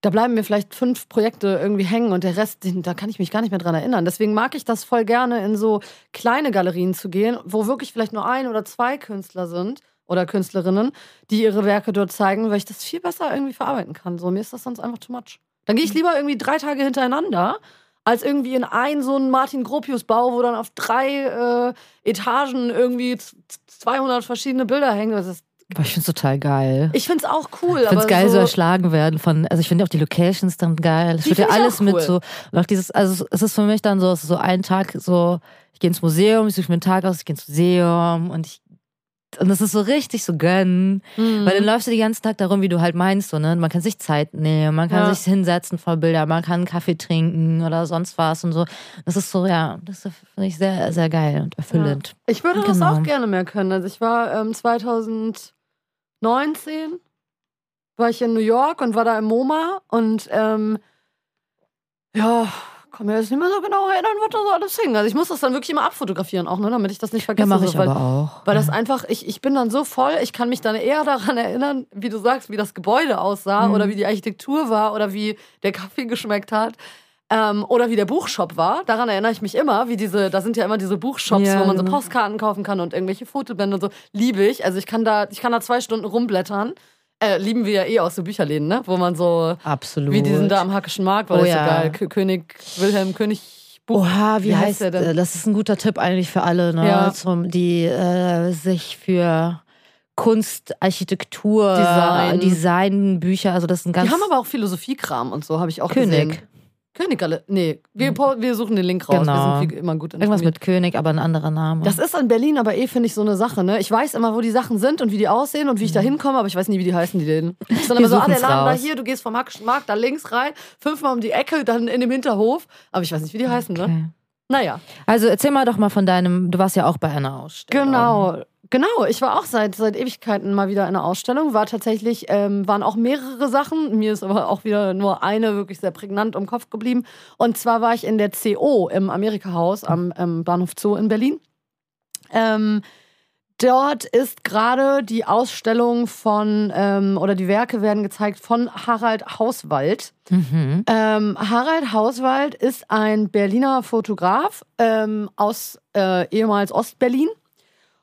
da bleiben mir vielleicht fünf Projekte irgendwie hängen und der Rest, den, da kann ich mich gar nicht mehr dran erinnern. Deswegen mag ich das voll gerne, in so kleine Galerien zu gehen, wo wirklich vielleicht nur ein oder zwei Künstler sind oder Künstlerinnen, die ihre Werke dort zeigen, weil ich das viel besser irgendwie verarbeiten kann. So, mir ist das sonst einfach too much. Dann gehe ich lieber irgendwie drei Tage hintereinander, als irgendwie in einen so einen Martin Gropius-Bau, wo dann auf drei äh, Etagen irgendwie z- 200 verschiedene Bilder hängen. Das ist, Aber ich finde es total geil. ich finde es auch cool. Ich finde es geil, so, so erschlagen werden von, also ich finde auch die Locations dann geil. Es wird ja alles auch mit cool. so, und auch dieses, also es ist für mich dann so, es ist so ein Tag so, ich gehe ins Museum, ich suche mir einen Tag aus, ich gehe ins Museum und ich, und das ist so richtig so gönnen. Mhm. Weil dann läufst du den ganzen Tag darum, wie du halt meinst, so, ne? Man kann sich Zeit nehmen, man kann Ja. sich hinsetzen vor Bilder, man kann einen Kaffee trinken oder sonst was und so. Das ist so, ja, das finde ich sehr, sehr geil und erfüllend. Ich würde das Genau. auch gerne mehr können. Also ich war ähm, 2019 war ich in New York und war da im MoMA und ähm, ja, kann mir jetzt nicht mehr so genau erinnern, was da so alles hing. Also ich muss das dann wirklich immer abfotografieren auch, ne, damit ich das nicht Ja, vergesse. mache so, ich weil, aber auch. weil das einfach, ich, ich bin dann so voll, ich kann mich dann eher daran erinnern, wie du sagst, wie das Gebäude aussah Mhm. oder wie die Architektur war oder wie der Kaffee geschmeckt hat. Ähm, oder wie der Buchshop war. Daran erinnere ich mich immer, wie diese, da sind ja immer diese Buchshops, Ja, wo man so genau. Postkarten kaufen kann und irgendwelche Fotobände und so. Liebe ich. Also ich kann da, ich kann da zwei Stunden rumblättern. Äh, lieben wir ja eh aus so Bücherläden, ne? Wo man so, Absolut. wie die sind da am Hackischen Markt, war Oh das ja. so geil. Kö- König Wilhelm, König Buch. Oha, wie, Wie heißt heißt der denn? Das ist ein guter Tipp eigentlich für alle, ne? Ja. Zum, die äh, sich für Kunst, Architektur, Design. Designbücher, also das ist ein ganz Die haben aber auch Philosophiekram und so, habe ich auch König. gesehen. König, alle. Nee, wir, po- wir suchen den Link raus. Genau. Wir sind wie immer gut Irgendwas mit König, aber ein anderer Name. Das ist in Berlin aber eh, finde ich, so eine Sache, ne? Ich weiß immer, wo die Sachen sind und wie die aussehen und wie ich da hinkomme, aber ich weiß nie, wie die heißen, die Läden. Ich dann Mhm. Immer so, ah, der Laden da raus. hier, du gehst vom Markt da links rein, fünfmal um die Ecke, dann in dem Hinterhof. Aber ich weiß nicht, wie die heißen, ne? Naja. Also erzähl mal doch mal von deinem, du warst ja auch bei einer Ausstellung. Genau. Genau, ich war auch seit, seit Ewigkeiten mal wieder in einer Ausstellung. War tatsächlich, ähm, waren auch mehrere Sachen. Mir ist aber auch wieder nur eine wirklich sehr prägnant im Kopf geblieben. Und zwar war ich in der CO im Amerika-Haus am ähm, Bahnhof Zoo in Berlin. Ähm, dort ist gerade die Ausstellung von, ähm, oder die Werke werden gezeigt von Harald Hauswald. Mhm. Ähm, Harald Hauswald ist ein Berliner Fotograf ähm, aus äh, ehemals Ostberlin.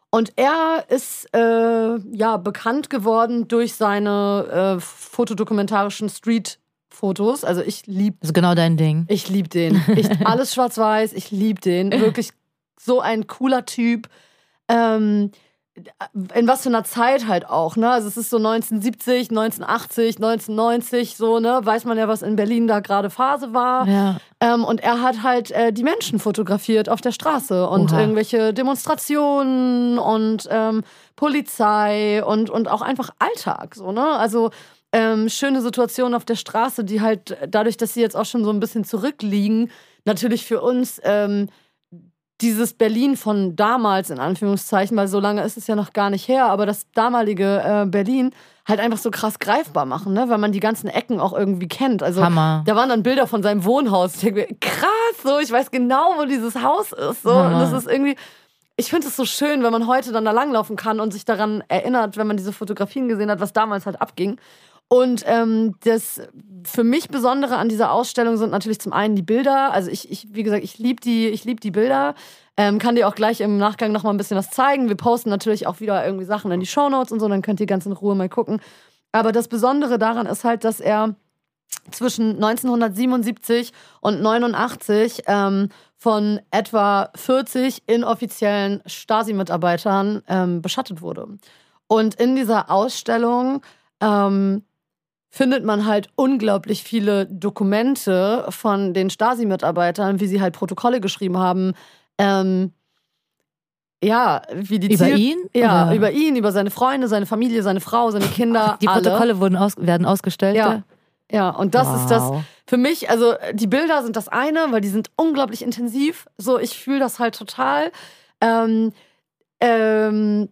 Und er ist äh, ja bekannt geworden durch seine äh, fotodokumentarischen Street-Fotos. Also ich liebe Das ist genau dein Ding. ich lieb den. Ich, alles schwarz-weiß, ich lieb den. Wirklich so ein cooler Typ. Ähm, in was für einer Zeit halt auch, ne? Also es ist so 1970, 1980, 1990, so, ne? Weiß man ja, was in Berlin da gerade Phase war. Ja. Ähm, und er hat halt äh, die Menschen fotografiert auf der Straße und Oha. irgendwelche Demonstrationen und ähm, Polizei und, und auch einfach Alltag, so, ne? Also ähm, schöne Situationen auf der Straße, die halt dadurch, dass sie jetzt auch schon so ein bisschen zurückliegen, natürlich für uns ähm, dieses Berlin von damals, in Anführungszeichen, weil so lange ist es ja noch gar nicht her, aber das damalige äh, Berlin halt einfach so krass greifbar machen, ne? weil man die ganzen Ecken auch irgendwie kennt. Also Hammer. da waren dann Bilder von seinem Wohnhaus. Ich denke mir, krass, so, ich weiß genau, wo dieses Haus ist. So. Und das ist irgendwie, ich finde es so schön, wenn man heute dann da langlaufen kann und sich daran erinnert, wenn man diese Fotografien gesehen hat, was damals halt abging. Und ähm, das für mich Besondere an dieser Ausstellung sind natürlich zum einen die Bilder. Also ich, ich wie gesagt, ich liebe die, lieb die Bilder. Ähm, kann dir auch gleich im Nachgang noch mal ein bisschen was zeigen. Wir posten natürlich auch wieder irgendwie Sachen in die Shownotes und so, dann könnt ihr ganz in Ruhe mal gucken. Aber das Besondere daran ist halt, dass er zwischen 1977 und 89 ähm, von etwa 40 inoffiziellen Stasi-Mitarbeitern ähm, beschattet wurde. Und in dieser Ausstellung ähm, findet man halt unglaublich viele Dokumente von den Stasi-Mitarbeitern, wie sie halt Protokolle geschrieben haben. Ähm, ja, wie die Über Ziel ihn? Ja, Oder? über ihn, über seine Freunde, seine Familie, seine Frau, seine Kinder. Die alle. Protokolle wurden aus, werden ausgestellt. Ja. Ja, und das wow. ist das für mich, also die Bilder sind das eine, weil die sind unglaublich intensiv. So, ich fühle das halt total. Ähm, ähm,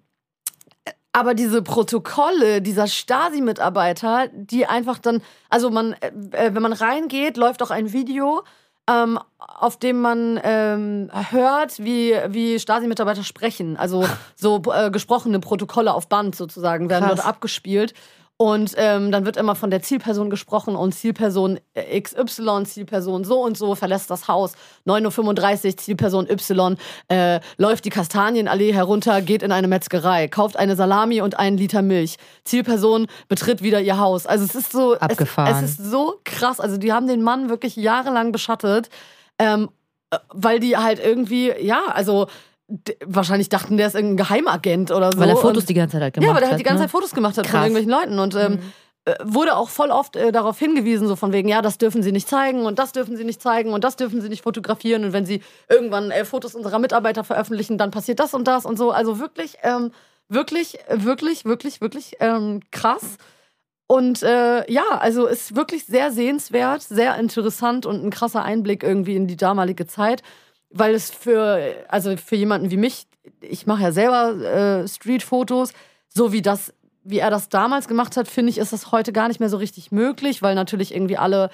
aber diese Protokolle dieser Stasi-Mitarbeiter, die einfach dann, also man, äh, wenn man reingeht, läuft auch ein Video, ähm, auf dem man ähm, hört, wie, wie Stasi-Mitarbeiter sprechen. Also so äh, gesprochene Protokolle auf Band sozusagen werden Krass. dort abgespielt. Und ähm, dann wird immer von der Zielperson gesprochen und Zielperson äh, XY, Zielperson so und so verlässt das Haus. 9.35 Uhr, Zielperson Y äh, läuft die Kastanienallee herunter, geht in eine Metzgerei, kauft eine Salami und einen Liter Milch. Zielperson betritt wieder ihr Haus. Also es ist so, Abgefahren. Es, es ist so krass. Also die haben den Mann wirklich jahrelang beschattet, ähm, äh, weil die halt irgendwie, ja, also wahrscheinlich dachten, der ist irgendein Geheimagent oder so. Weil er Fotos Und- die ganze Zeit halt gemacht ja, weil er hat. halt die ganze ne? Zeit Fotos gemacht hat von Krass. irgendwelchen Leuten und ähm, äh, wurde auch voll oft äh, darauf hingewiesen, so von wegen, ja, das dürfen sie nicht zeigen und das dürfen sie nicht zeigen und das dürfen sie nicht fotografieren und wenn sie irgendwann äh, Fotos unserer Mitarbeiter veröffentlichen, dann passiert das und das und so. Also wirklich, ähm, wirklich, wirklich, wirklich, wirklich ähm, krass. Und äh, ja, also ist wirklich sehr sehenswert, sehr interessant und ein krasser Einblick irgendwie in die damalige Zeit, weil es für, also für jemanden wie mich, ich mache ja selber äh, Streetfotos, so wie das, wie er das damals gemacht hat, finde ich, ist das heute gar nicht mehr so richtig möglich, weil natürlich irgendwie alle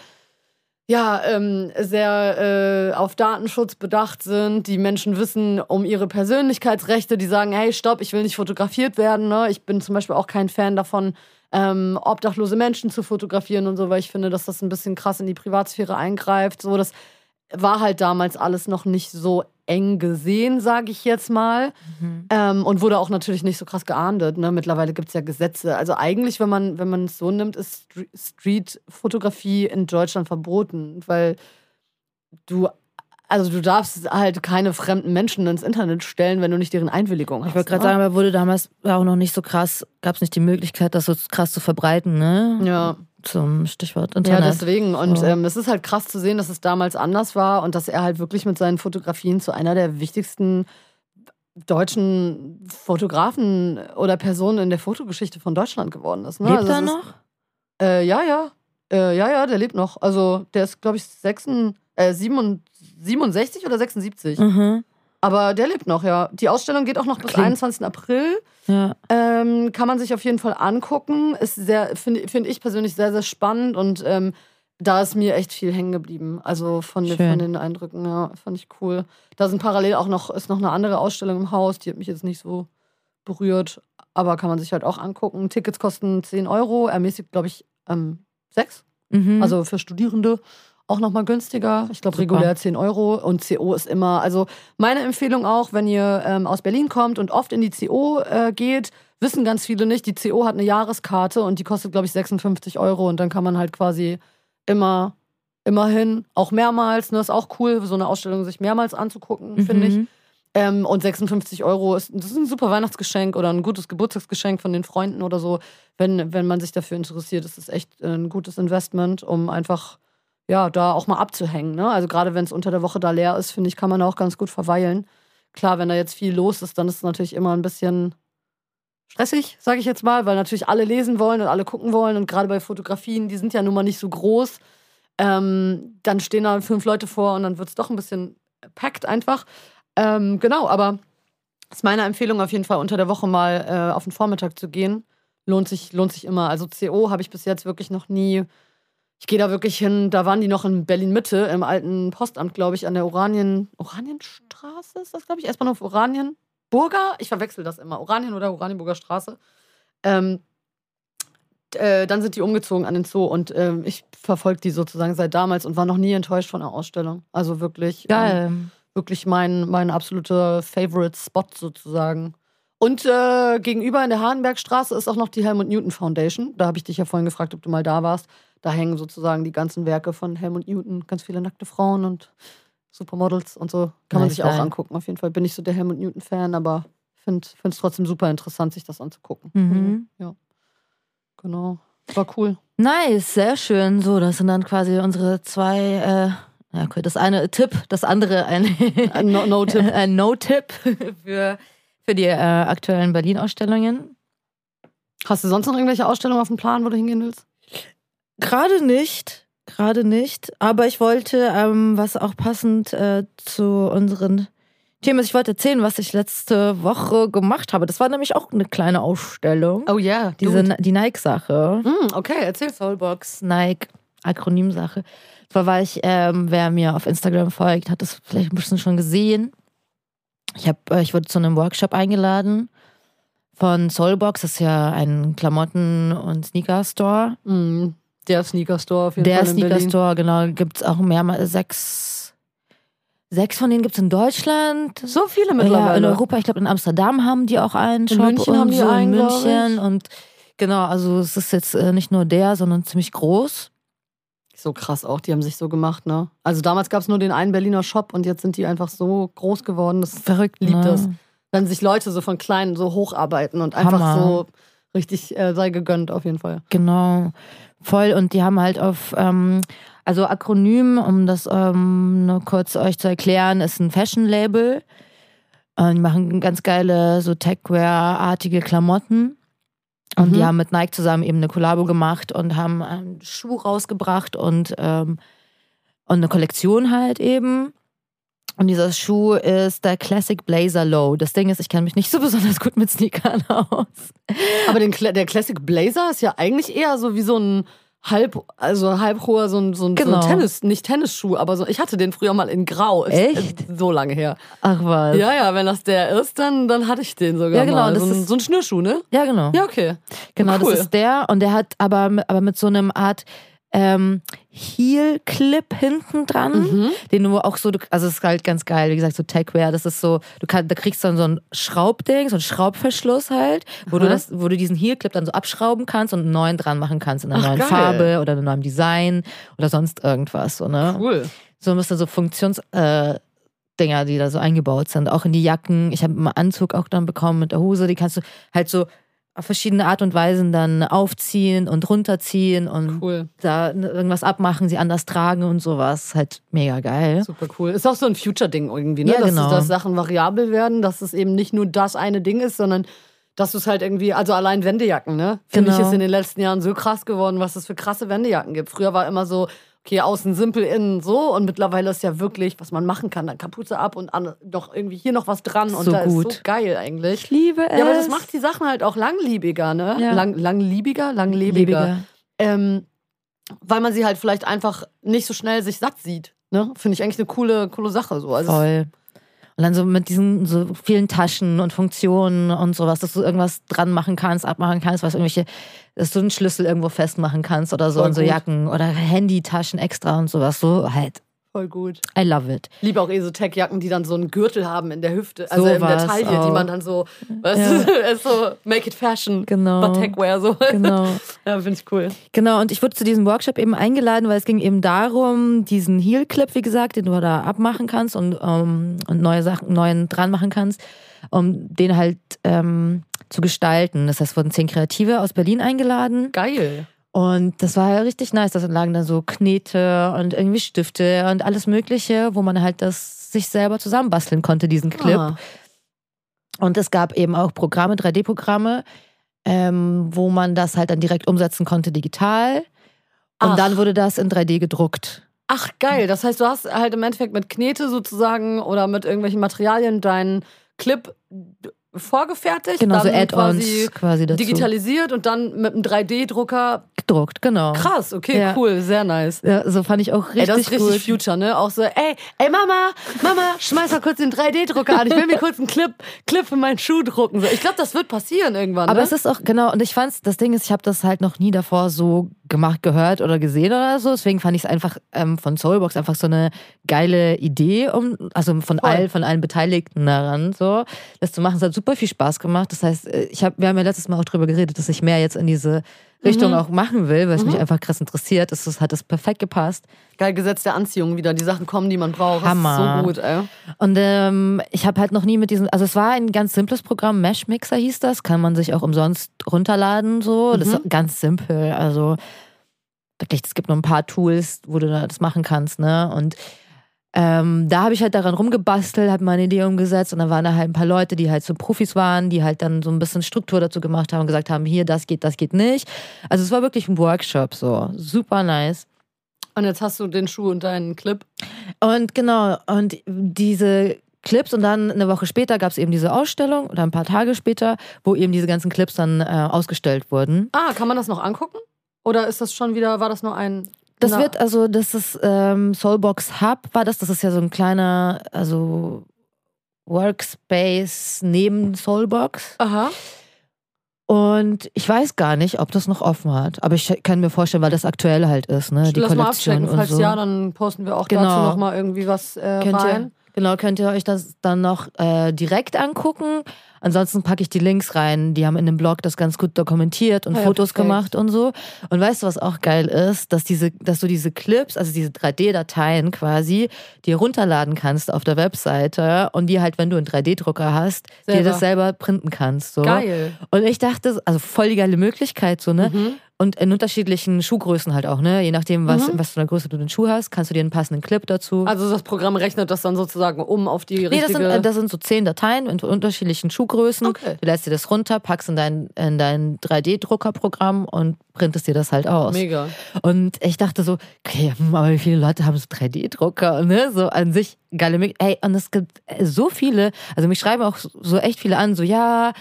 ja, ähm, sehr äh, auf Datenschutz bedacht sind. Die Menschen wissen um ihre Persönlichkeitsrechte, die sagen, hey, stopp, ich will nicht fotografiert werden. Ne? Ich bin zum Beispiel auch kein Fan davon, ähm, obdachlose Menschen zu fotografieren und so, weil ich finde, dass das ein bisschen krass in die Privatsphäre eingreift. So, das war halt damals alles noch nicht so eng gesehen, sage ich jetzt mal. Ähm, und wurde auch natürlich nicht so krass geahndet. Ne? Mittlerweile gibt es ja Gesetze. Also eigentlich, wenn man, wenn man es so nimmt, ist Stre- Street-Fotografie in Deutschland verboten, weil du also du darfst halt keine fremden Menschen ins Internet stellen, wenn du nicht deren Einwilligung hast. Ich wollte gerade ne? sagen, aber wurde damals auch noch nicht so krass, gab es nicht die Möglichkeit, das so krass zu verbreiten, ne? Ja. Zum Stichwort Ja, Internet. deswegen. Und So. ähm, es ist halt krass zu sehen, dass es damals anders war und dass er halt wirklich mit seinen Fotografien zu einer der wichtigsten deutschen Fotografen oder Personen in der Fotogeschichte von Deutschland geworden ist. Ne? Lebt Also er ist- noch? Äh, ja, ja. Äh, ja, ja, der lebt noch. Also der ist, glaube ich, 6, äh, 7, 67 oder 76. Mhm. Aber der lebt noch, ja. Die Ausstellung geht auch noch bis Klingt- 21. April. Ja. Ähm, kann man sich auf jeden Fall angucken. Ist sehr, finde find ich persönlich sehr, sehr spannend und ähm, da ist mir echt viel hängen geblieben. Also von, den- von den Eindrücken, ja, fand ich cool. Da sind parallel auch noch, ist noch eine andere Ausstellung im Haus, die hat mich jetzt nicht so berührt, aber kann man sich halt auch angucken. Tickets kosten 10 Euro, ermäßigt, glaube ich, ähm, 6. Mhm. Also für Studierende auch nochmal günstiger. Ich glaube, regulär 10 Euro und CO ist immer. Also meine Empfehlung auch, wenn ihr ähm, aus Berlin kommt und oft in die CO äh, geht, wissen ganz viele nicht, die CO hat eine Jahreskarte und die kostet, glaube ich, 56 Euro und dann kann man halt quasi immer, immerhin, auch mehrmals, ne, ist auch cool, so eine Ausstellung sich mehrmals anzugucken, finde ich. Mhm. Ähm, und 56 Euro ist, das ist ein super Weihnachtsgeschenk oder ein gutes Geburtstagsgeschenk von den Freunden oder so. Wenn, wenn man sich dafür interessiert, ist es echt ein gutes Investment, um einfach, ja, da auch mal abzuhängen. Ne? Also gerade wenn es unter der Woche da leer ist, finde ich, kann man auch ganz gut verweilen. Klar, wenn da jetzt viel los ist, dann ist es natürlich immer ein bisschen stressig, sage ich jetzt mal, weil natürlich alle lesen wollen und alle gucken wollen. Und gerade bei Fotografien, die sind ja nun mal nicht so groß. Ähm, dann stehen da fünf Leute vor und dann wird es doch ein bisschen packt einfach. Ähm, genau, aber ist meine Empfehlung auf jeden Fall unter der Woche mal äh, auf den Vormittag zu gehen. Lohnt sich, lohnt sich immer. Also CO habe ich bis jetzt wirklich noch nie. Ich gehe da wirklich hin. Da waren die noch in Berlin Mitte im alten Postamt, glaube ich, an der Oranien Oranienstraße ist das, glaube ich, erstmal auf Oranienburger. Ich verwechsel das immer. Oranien oder Oranienburger Straße. Ähm, äh, dann sind die umgezogen an den Zoo und ähm, ich verfolge die sozusagen seit damals und war noch nie enttäuscht von der Ausstellung. Also wirklich. Ähm, Geil. wirklich mein, mein absoluter Favorite Spot sozusagen. Und äh, gegenüber in der Hahnbergstraße ist auch noch die Helmut Newton Foundation. Da habe ich dich ja vorhin gefragt, ob du mal da warst. Da hängen sozusagen die ganzen Werke von Helmut Newton, ganz viele nackte Frauen und Supermodels und so. Kann man Nice sich auch angucken. Auf jeden Fall bin ich so der Helmut Newton-Fan, aber finde es trotzdem super interessant, sich das anzugucken. Mhm. Ja. Genau. War cool. Nice, sehr schön. So, das sind dann quasi unsere zwei, äh, ja, okay, das eine Tipp, das andere ein, Ein No- No-Tipp. ein No-Tipp für, für die äh, aktuellen Berlin-Ausstellungen. Hast du sonst noch irgendwelche Ausstellungen auf dem Plan, wo du hingehen willst? Gerade nicht, gerade nicht. Aber ich wollte, ähm, was auch passend äh, zu unseren Themen ist, ich wollte erzählen, was ich letzte Woche gemacht habe. Das war nämlich auch eine kleine Ausstellung. Oh ja, Diese, die Nike-Sache. Hm, okay, erzähl. Soulbox, Nike, Akronymsache. Zwar war ich, ähm, wer mir auf Instagram folgt, hat das vielleicht ein bisschen schon gesehen. Ich, hab, äh, ich wurde zu einem Workshop eingeladen von Soulbox. Das ist ja ein Klamotten- und Sneaker-Store. Mm, Der Sneaker Store auf jeden Der Fall in Sneaker Berlin. Store, genau, gibt es auch mehrmals sechs. Sechs von denen gibt es in Deutschland. So viele Ja, in mittlerweile. Europa, ich glaube in Amsterdam haben die auch einen In Shop. München und haben die so einen, in München. ich. Und genau, also es ist jetzt äh, nicht nur der, sondern ziemlich groß. So krass auch, die haben sich so gemacht, ne? Also damals gab es nur den einen Berliner Shop und jetzt sind die einfach so groß geworden. Das Verrückt, liebt ne? das. Wenn sich Leute so von klein so hocharbeiten und einfach Hammer. so richtig äh, sei gegönnt auf jeden Fall. Genau, voll. Und die haben halt auf, ähm, also Akronym, um das ähm, nur kurz euch zu erklären, ist ein Fashion-Label. Äh, die machen ganz geile, so Techwear-artige Klamotten. Und Mhm. die haben mit Nike zusammen eben eine Kollabo gemacht und haben einen Schuh rausgebracht und, ähm, und eine Kollektion halt eben. Und dieser Schuh ist der Classic Blazer Low. Das Ding ist, ich kenne mich nicht so besonders gut mit Sneakern aus. Aber den, der Classic Blazer ist ja eigentlich eher so wie so ein halb, also halb hoher, so ein, so ein, so Genau. ein Tennis, nicht Tennisschuh, aber so, ich hatte den früher mal in Grau. Echt? Ist so lange her. Ach was. Ja, ja, wenn das der ist, dann, dann hatte ich den sogar Ja, genau, mal. das So ein, ist- so ein Schnürschuh, ne? Ja, genau. Ja, okay. Genau, cool. das ist der. Und der hat aber, aber mit so einem Art ähm, Heel-Clip hinten dran, Mhm. den du auch so, du- also es ist halt ganz geil, wie gesagt, so Techwear, das ist so, du kannst, da kriegst du dann so ein Schraubding, so ein Schraubverschluss halt, wo du Aha. das, wo du diesen Heel-Clip dann so abschrauben kannst und einen neuen dran machen kannst in einer Ach, neuen geil. Farbe oder einem neuen Design oder sonst irgendwas, so, ne? Cool. so bisschen so Funktions... Äh, Dinger, die da so eingebaut sind, auch in die Jacken. Ich habe einen Anzug auch dann bekommen mit der Hose, die kannst du halt so auf verschiedene Art und Weisen dann aufziehen und runterziehen und Cool. da irgendwas abmachen, sie anders tragen und sowas. Halt mega geil. Super cool. Ist auch so ein Future-Ding irgendwie, ne? Ja, dass, genau. dass Sachen variabel werden, dass es eben nicht nur das eine Ding ist, sondern dass du es halt irgendwie, also allein Wendejacken, ne? Finde ich, Genau. ist in den letzten Jahren so krass geworden, was es für krasse Wendejacken gibt. Früher war immer so, okay, außen simpel, innen so und mittlerweile ist ja wirklich, was man machen kann, dann Kapuze ab und an, doch irgendwie hier noch was dran und So da gut. ist so geil eigentlich. Ich liebe es. Ja, aber das macht die Sachen halt auch langliebiger, ne? Ja. Lang, langliebiger, langlebiger. Lebiger. Ähm, weil man sie halt vielleicht einfach nicht so schnell sich satt sieht. Ne? Finde ich eigentlich eine coole, coole Sache. So. Also Voll. Und dann so mit diesen so vielen Taschen und Funktionen und sowas, dass du irgendwas dran machen kannst, abmachen kannst, was irgendwelche, dass du einen Schlüssel irgendwo festmachen kannst oder so Voll und so gut. Jacken oder Handytaschen extra und sowas. So halt. Voll gut. I love it. Liebe auch so Tech-Jacken, die dann so einen Gürtel haben in der Hüfte, also in der Taille, die auch. man dann so, weißt Ja. so make it fashion, Genau. but Techwear so. Genau. Ja, finde ich cool. Genau, und ich wurde zu diesem Workshop eben eingeladen, weil es ging eben darum, diesen Heel-Clip, wie gesagt, den du da abmachen kannst und, ähm, und neue Sachen, neuen dran machen kannst, um den halt ähm, zu gestalten. Das heißt, wurden zehn Kreative aus Berlin eingeladen. Geil. Und das war ja richtig nice. Da lagen dann so Knete und irgendwie Stifte und alles Mögliche, wo man halt das sich selber zusammenbasteln konnte, diesen Clip. Ah. Und es gab eben auch Programme, 3D-Programme, ähm, wo man das halt dann direkt umsetzen konnte digital. Und Ach. dann wurde das in 3D gedruckt. Ach, geil. Das heißt, du hast halt im Endeffekt mit Knete sozusagen oder mit irgendwelchen Materialien deinen Clip vorgefertigt. Genau, so dann Add-ons quasi quasi dazu. digitalisiert und dann mit einem 3D-Drucker. gedruckt, genau. Krass, okay, Ja. cool, sehr nice. Ja, so fand ich auch richtig Ey, das ist richtig gut. Future, ne? Auch so, ey, ey Mama, Mama, schmeiß mal kurz den 3D-Drucker an. Ich will mir kurz einen Clip, Clip für meinen Schuh drucken. So, ich glaube, das wird passieren irgendwann. Aber ne? es ist auch, genau, und ich fand's, das Ding ist, ich habe das halt noch nie davor so gemacht, gehört oder gesehen oder so. Deswegen fand ich es einfach ähm, von Soulbox einfach so eine geile Idee, um, also von Voll. allen, von allen Beteiligten daran, so, das zu machen. Es hat super viel Spaß gemacht. Das heißt, äh, ich hab, wir haben ja letztes Mal auch drüber geredet, dass ich mehr jetzt in diese Richtung Mhm. auch machen will, weil es mich einfach krass interessiert. Es ist- hat das perfekt gepasst. Geil Gesetz der Anziehung wieder. Die Sachen kommen, die man braucht. Hammer. Das ist so gut, ey. Und ähm, ich habe halt noch nie mit diesem, also es war ein ganz simples Programm, Mesh Mixer hieß das, kann man sich auch umsonst runterladen, so. Das Mhm. ist ganz simpel. Also wirklich, es gibt nur ein paar Tools, wo du da das machen kannst, ne? Und ähm, da habe ich halt daran rumgebastelt, habe meine Idee umgesetzt und dann waren da halt ein paar Leute, die halt so Profis waren, die halt dann so ein bisschen Struktur dazu gemacht haben und gesagt haben, hier, das geht, das geht nicht. Also es war wirklich ein Workshop so. Super nice. Und jetzt hast du den Schuh und deinen Clip. Und genau, und diese Clips und dann eine Woche später gab es eben diese Ausstellung oder ein paar Tage später, wo eben diese ganzen Clips dann äh, ausgestellt wurden. Ah, kann man das noch angucken? Oder ist das schon wieder, war das nur ein. Das Na- wird also, das ist ähm, Soulbox Hub, war das. Das ist ja so ein kleiner, also Workspace neben Soulbox. Aha. Und ich weiß gar nicht, ob das noch offen hat. Aber ich kann mir vorstellen, weil das aktuell halt ist, ne? Die Lass mal Kollektion abchecken. und Falls so. ja, dann posten wir auch Genau. dazu nochmal irgendwie was äh, könnt rein. ihr, genau, könnt ihr euch das dann noch äh, direkt angucken. Ansonsten packe ich die Links rein. Die haben in dem Blog das ganz gut dokumentiert und Ah ja, Fotos perfekt. gemacht und so. Und weißt du, was auch geil ist? Dass diese, dass du diese Clips, also diese 3D-Dateien quasi, dir runterladen kannst auf der Webseite und die halt, wenn du einen 3D-Drucker hast, dir Selber. das selber printen kannst. So. Geil. Und ich dachte, also voll die geile Möglichkeit, so, ne? Mhm. Und in unterschiedlichen Schuhgrößen halt auch, ne? Je nachdem, was, Mhm. was für eine Größe du den Schuh hast, kannst du dir einen passenden Clip dazu. Also das Programm rechnet das dann sozusagen um auf die Nee, das richtige... sind, äh, das sind so zehn Dateien in unterschiedlichen Schuhgrößen. Okay. Du lädst dir das runter, packst in dein, in dein 3D-Druckerprogramm und printest dir das halt aus. Mega. Und ich dachte so, okay, hm, aber wie viele Leute haben so 3D-Drucker, ne? So an sich geile. Ey, und es gibt äh, so viele, also mich schreiben auch so echt viele an, so ja,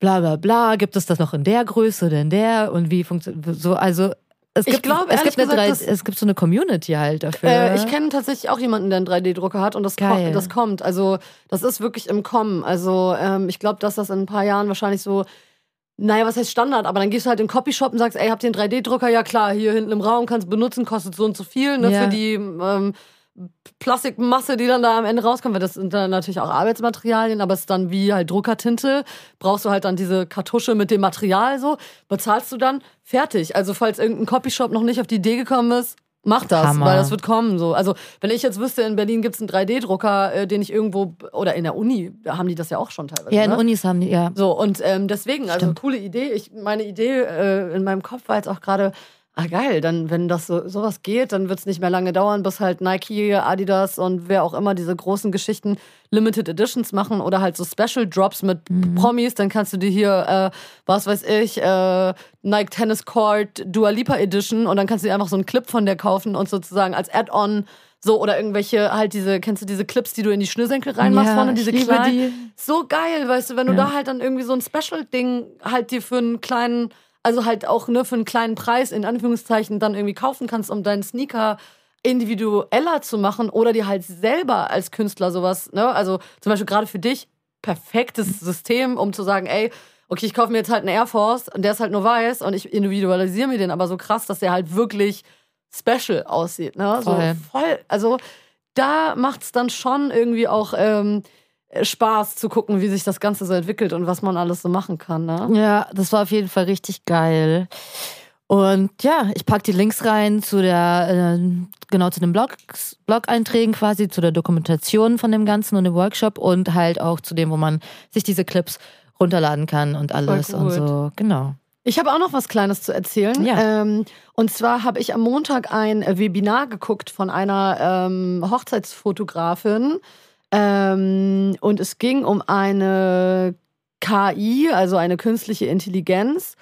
bla bla bla, gibt es das noch in der Größe oder in der und wie funktioniert so, also es Ich gibt, glaube, es gibt, eine gesagt, 3D das- es gibt so eine Community halt dafür. Äh, ich kenne tatsächlich auch jemanden, der einen 3D-Drucker hat und das, ko das kommt. Also das ist wirklich im Kommen. Also ähm, ich glaube, dass das in ein paar Jahren wahrscheinlich so, naja, was heißt Standard, aber dann gehst du halt in den Copyshop und sagst, ey, habt ihr einen 3D-Drucker? Ja klar, hier hinten im Raum kannst du benutzen, kostet so und so viel ne, Ja. für die ähm, Plastikmasse, die dann da am Ende rauskommt. Weil das sind dann natürlich auch Arbeitsmaterialien, aber es ist dann wie halt Druckertinte. Brauchst du halt dann diese Kartusche mit dem Material so, bezahlst du dann, fertig. Also falls irgendein Copyshop noch nicht auf die Idee gekommen ist, Mach das, Hammer. weil das wird kommen. So. Also, wenn ich jetzt wüsste, in Berlin gibt es einen 3D-Drucker, äh, den ich irgendwo, oder in der Uni haben die das ja auch schon teilweise. Ja, in ne? Unis haben die, ja. So, und ähm, deswegen, also Stimmt. coole Idee. Ich, meine Idee äh, in meinem Kopf war jetzt auch gerade, ah geil, dann, wenn das so sowas geht, dann wird es nicht mehr lange dauern, bis halt Nike, Adidas und wer auch immer diese großen Geschichten Limited Editions machen oder halt so Special Drops mit Mhm. Promis, dann kannst du dir hier, äh, was weiß ich, äh, Nike Tennis Court Dua Lipa Edition und dann kannst du dir einfach so einen Clip von der kaufen und sozusagen als Add-on so oder irgendwelche halt diese, kennst du diese Clips, die du in die Schnürsenkel reinmachst Ja, vorne, ich diese liebe kleinen, die. so geil, weißt du, wenn du Ja. da halt dann irgendwie so ein Special-Ding halt dir für einen kleinen, also halt auch ne, für einen kleinen Preis in Anführungszeichen dann irgendwie kaufen kannst, um deinen Sneaker individueller zu machen oder dir halt selber als Künstler sowas, ne, also zum Beispiel gerade für dich, perfektes System, um zu sagen, ey, okay, ich kaufe mir jetzt halt einen Air Force und der ist halt nur weiß und ich individualisiere mir den aber so krass, dass der halt wirklich special aussieht, ne, so Voll. voll, also da macht's dann schon irgendwie auch ähm, Spaß zu gucken, wie sich das Ganze so entwickelt und was man alles so machen kann. Ne? Ja, das war auf jeden Fall richtig geil. Und ja, ich pack die Links rein zu der, äh, genau zu den Blogs, Blog-Einträgen quasi, zu der Dokumentation von dem Ganzen und dem Workshop und halt auch zu dem, wo man sich diese Clips runterladen kann und alles und so. Genau. Ich habe auch noch was Kleines zu erzählen. Ja. Ähm, und zwar habe ich am Montag ein Webinar geguckt von einer ähm, Hochzeitsfotografin. Ähm, und es ging um eine KI, also eine künstliche Intelligenz,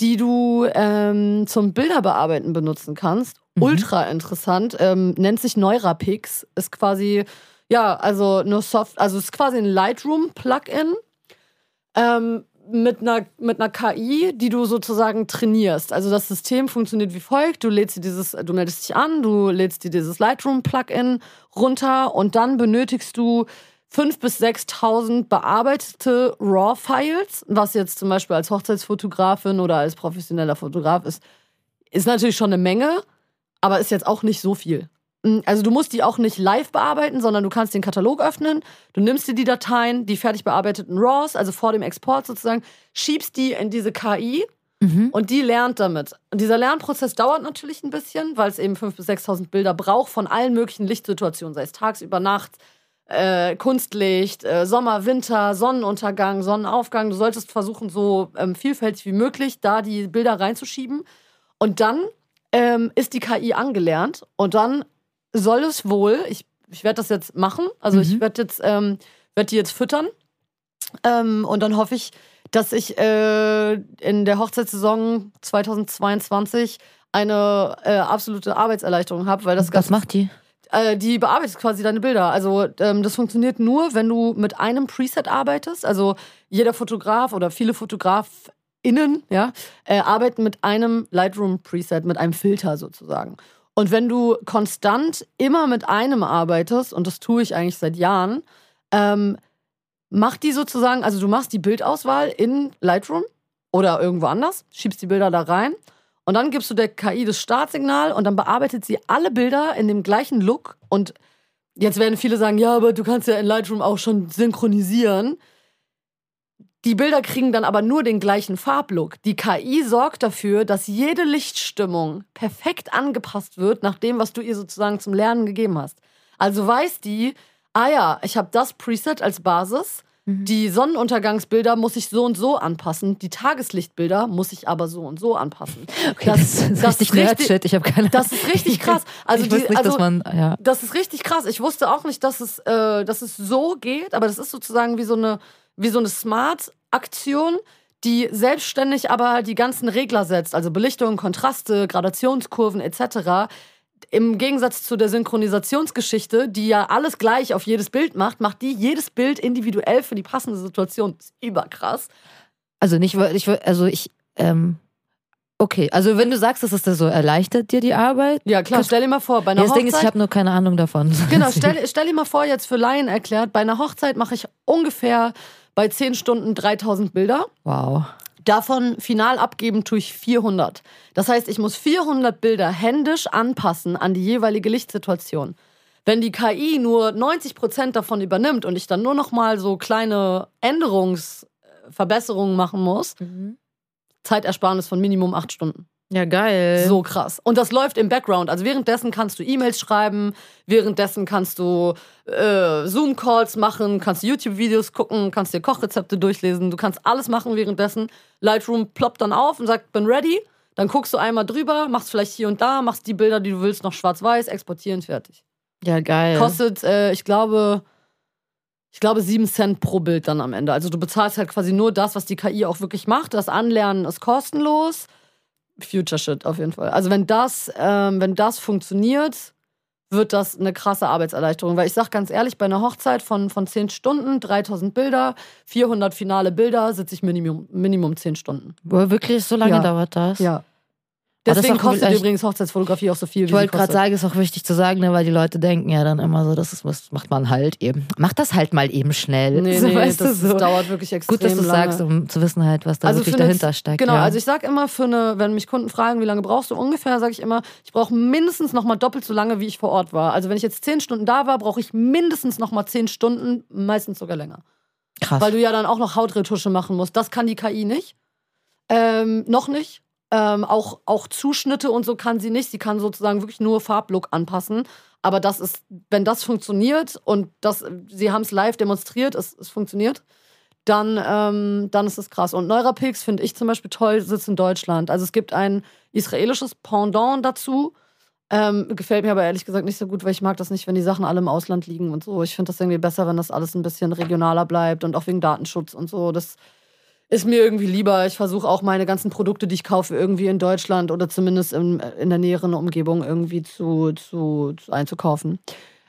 die du ähm, zum Bilderbearbeiten benutzen kannst. Mhm. Ultra interessant. Ähm, nennt sich Neurapix. Ist quasi, ja, also nur Soft, also ist quasi ein Lightroom-Plugin. Ähm, mit einer, mit einer KI, die du sozusagen trainierst. Also das System funktioniert wie folgt. Du lädst dir dieses, du meldest dich an, du lädst dir dieses Lightroom-Plugin runter und dann benötigst du 5.000 bis 6.000 bearbeitete RAW-Files, was jetzt zum Beispiel als Hochzeitsfotografin oder als professioneller Fotograf ist, ist natürlich schon eine Menge, aber ist jetzt auch nicht so viel. Mm, Also du musst die auch nicht live bearbeiten, sondern du kannst den Katalog öffnen, du nimmst dir die Dateien, die fertig bearbeiteten RAWs, also vor dem Export sozusagen, schiebst die in diese KI Mhm. und die lernt damit. Und dieser Lernprozess dauert natürlich ein bisschen, weil es eben 5.000 bis 6.000 Bilder braucht von allen möglichen Lichtsituationen, sei es tagsüber, nachts, äh, Kunstlicht, äh, Sommer, Winter, Sonnenuntergang, Sonnenaufgang. Du solltest versuchen, so ähm, vielfältig wie möglich da die Bilder reinzuschieben. Und dann ähm, ist die KI angelernt und dann soll es wohl, ich, ich werde das jetzt machen, also ich Mhm. werde jetzt, ähm, werd die jetzt füttern ähm, und dann hoffe ich, dass ich äh, in der Hochzeitssaison 2022 eine äh, absolute Arbeitserleichterung habe, weil das Was macht die? äh, die bearbeitet quasi deine Bilder. Also ähm, das funktioniert nur, wenn du mit einem Preset arbeitest. Also jeder Fotograf oder viele FotografInnen ja, äh, arbeiten mit einem Lightroom-Preset, mit einem Filter sozusagen. Und wenn du konstant immer mit einem arbeitest, und das tue ich eigentlich seit Jahren, ähm, mach die sozusagen, also du machst die Bildauswahl in Lightroom oder irgendwo anders, schiebst die Bilder da rein und dann gibst du der KI das Startsignal und dann bearbeitet sie alle Bilder in dem gleichen Look. Und jetzt werden viele sagen, ja, aber du kannst ja in Lightroom auch schon synchronisieren. Die Bilder kriegen dann aber nur den gleichen Farblook. Die KI sorgt dafür, dass jede Lichtstimmung perfekt angepasst wird nach dem, was du ihr sozusagen zum Lernen gegeben hast. Also weiß die, ah ja, ich habe das Preset als Basis. Die Sonnenuntergangsbilder muss ich so und so anpassen. Die Tageslichtbilder muss ich aber so und so anpassen. Okay, das, ist richtig Nerd-Shit. Ich habe keine Das ist richtig krass. Also ich wusste die- nicht, also- dass man, ja. Das ist richtig krass. Ich wusste auch nicht, dass es, äh, dass es so geht, aber das ist sozusagen wie so eine, wie so eine Smart-Aktion, die selbstständig aber die ganzen Regler setzt, also Belichtung, Kontraste, Gradationskurven etc. Im Gegensatz zu der Synchronisationsgeschichte, die ja alles gleich auf jedes Bild macht, macht die jedes Bild individuell für die passende Situation. Das ist überkrass. Also nicht, ich, also ich, ähm, okay, also wenn du sagst, dass es das so erleichtert dir die Arbeit. Ja, klar, stell dir mal vor, bei einer Ja, das Ding ist, Hochzeit. ich habe nur keine Ahnung davon. Genau, stell, stell dir mal vor, jetzt für Laien erklärt, bei einer Hochzeit mache ich ungefähr bei 10 Stunden 3000 Bilder. Wow. Davon final abgeben tue ich 400. Das heißt, ich muss 400 Bilder händisch anpassen an die jeweilige Lichtsituation. Wenn die KI nur 90% davon übernimmt und ich dann nur noch mal so kleine Änderungsverbesserungen machen muss, Zeitersparnis von Minimum 8 Stunden. Ja, geil. So krass. Und das läuft im Background. Also währenddessen kannst du E-Mails schreiben, währenddessen kannst du äh, Zoom-Calls machen, kannst du YouTube-Videos gucken, kannst dir Kochrezepte durchlesen, du kannst alles machen währenddessen. Lightroom ploppt dann auf und sagt, bin ready. Dann guckst du einmal drüber, machst vielleicht hier und da, machst die Bilder, die du willst, noch schwarz-weiß, exportieren, fertig. Ja, geil. Kostet, äh, ich glaube, ich glaube, sieben Cent pro Bild dann am Ende. Also du bezahlst halt quasi nur das, was die KI auch wirklich macht. Das Anlernen ist kostenlos. Future Shit auf jeden Fall. Also wenn das, ähm, wenn das funktioniert, wird das eine krasse Arbeitserleichterung. Weil ich sag ganz ehrlich, bei einer Hochzeit von, von 10 Stunden, 3000 Bilder, 400 finale Bilder, sitze ich Minimum, Minimum 10 Stunden. Boah, wirklich, so lange Ja. dauert das? Ja. Das Deswegen kostet übrigens Hochzeitsfotografie auch so viel, Ich wollte gerade sagen, ist auch wichtig zu sagen, ne, weil die Leute denken ja dann immer so, das, ist, das macht man halt eben. Mach das halt mal eben schnell. Nee, so, nee, das, du, so. das dauert wirklich extrem Gut, dass du lange. sagst, um zu wissen halt, was da wirklich für eine- dahinter steckt. Genau, ja. also ich sag immer für eine, wenn mich Kunden fragen, wie lange brauchst du ungefähr, sage ich immer, ich brauche mindestens noch mal doppelt so lange, wie ich vor Ort war. Also wenn ich jetzt zehn Stunden da war, brauche ich mindestens noch mal zehn Stunden, meistens sogar länger. Krass. Weil du ja dann auch noch Hautretusche machen musst. Das kann die KI nicht. Ähm, noch nicht. Ähm, auch, auch Zuschnitte und so kann sie nicht. Sie kann sozusagen wirklich nur Farblook anpassen. Aber das ist, wenn das funktioniert und das, sie haben es live demonstriert, es, es funktioniert, dann, ähm, dann ist es krass. Und Neurapix finde ich zum Beispiel toll, sitzt in Deutschland. Also es gibt ein israelisches Pendant dazu. Ähm, gefällt mir aber ehrlich gesagt nicht so gut, weil ich mag das nicht, wenn die Sachen alle im Ausland liegen und so. Ich finde das irgendwie besser, wenn das alles ein bisschen regionaler bleibt und auch wegen Datenschutz und so. Das ist mir irgendwie lieber. Ich versuche auch meine ganzen Produkte, die ich kaufe, irgendwie in Deutschland oder zumindest in, in der näheren Umgebung irgendwie zu, zu, zu einzukaufen.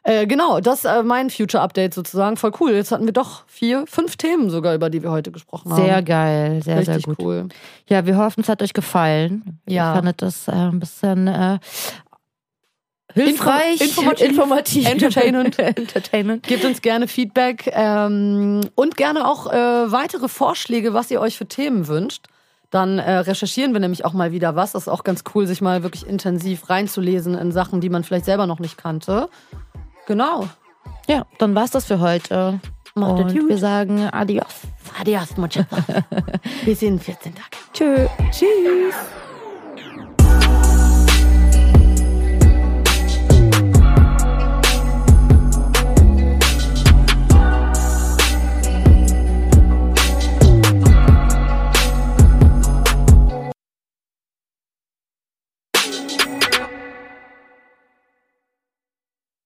Äh, genau, das ist äh, mein Future Update sozusagen. Voll cool. Jetzt hatten wir doch vier, fünf Themen sogar, über die wir heute gesprochen haben. sehr geil, sehr, Richtig sehr gut. cool. Ja, wir hoffen, es hat euch gefallen. Ja. Ich fand das äh, ein bisschen hilfreich, informativ, informativ. entertainend. entertainment. Gebt uns gerne Feedback ähm, und gerne auch äh, weitere Vorschläge, was ihr euch für Themen wünscht. Dann äh, recherchieren wir nämlich auch mal wieder was. Das ist auch ganz cool, sich mal wirklich intensiv reinzulesen in Sachen, die man vielleicht selber noch nicht kannte. Genau. Ja, dann war's das für heute. Macht Und gut. wir sagen Adios. Adios, muchachos. Bis in 14 Tagen. Tschö. Tschüss.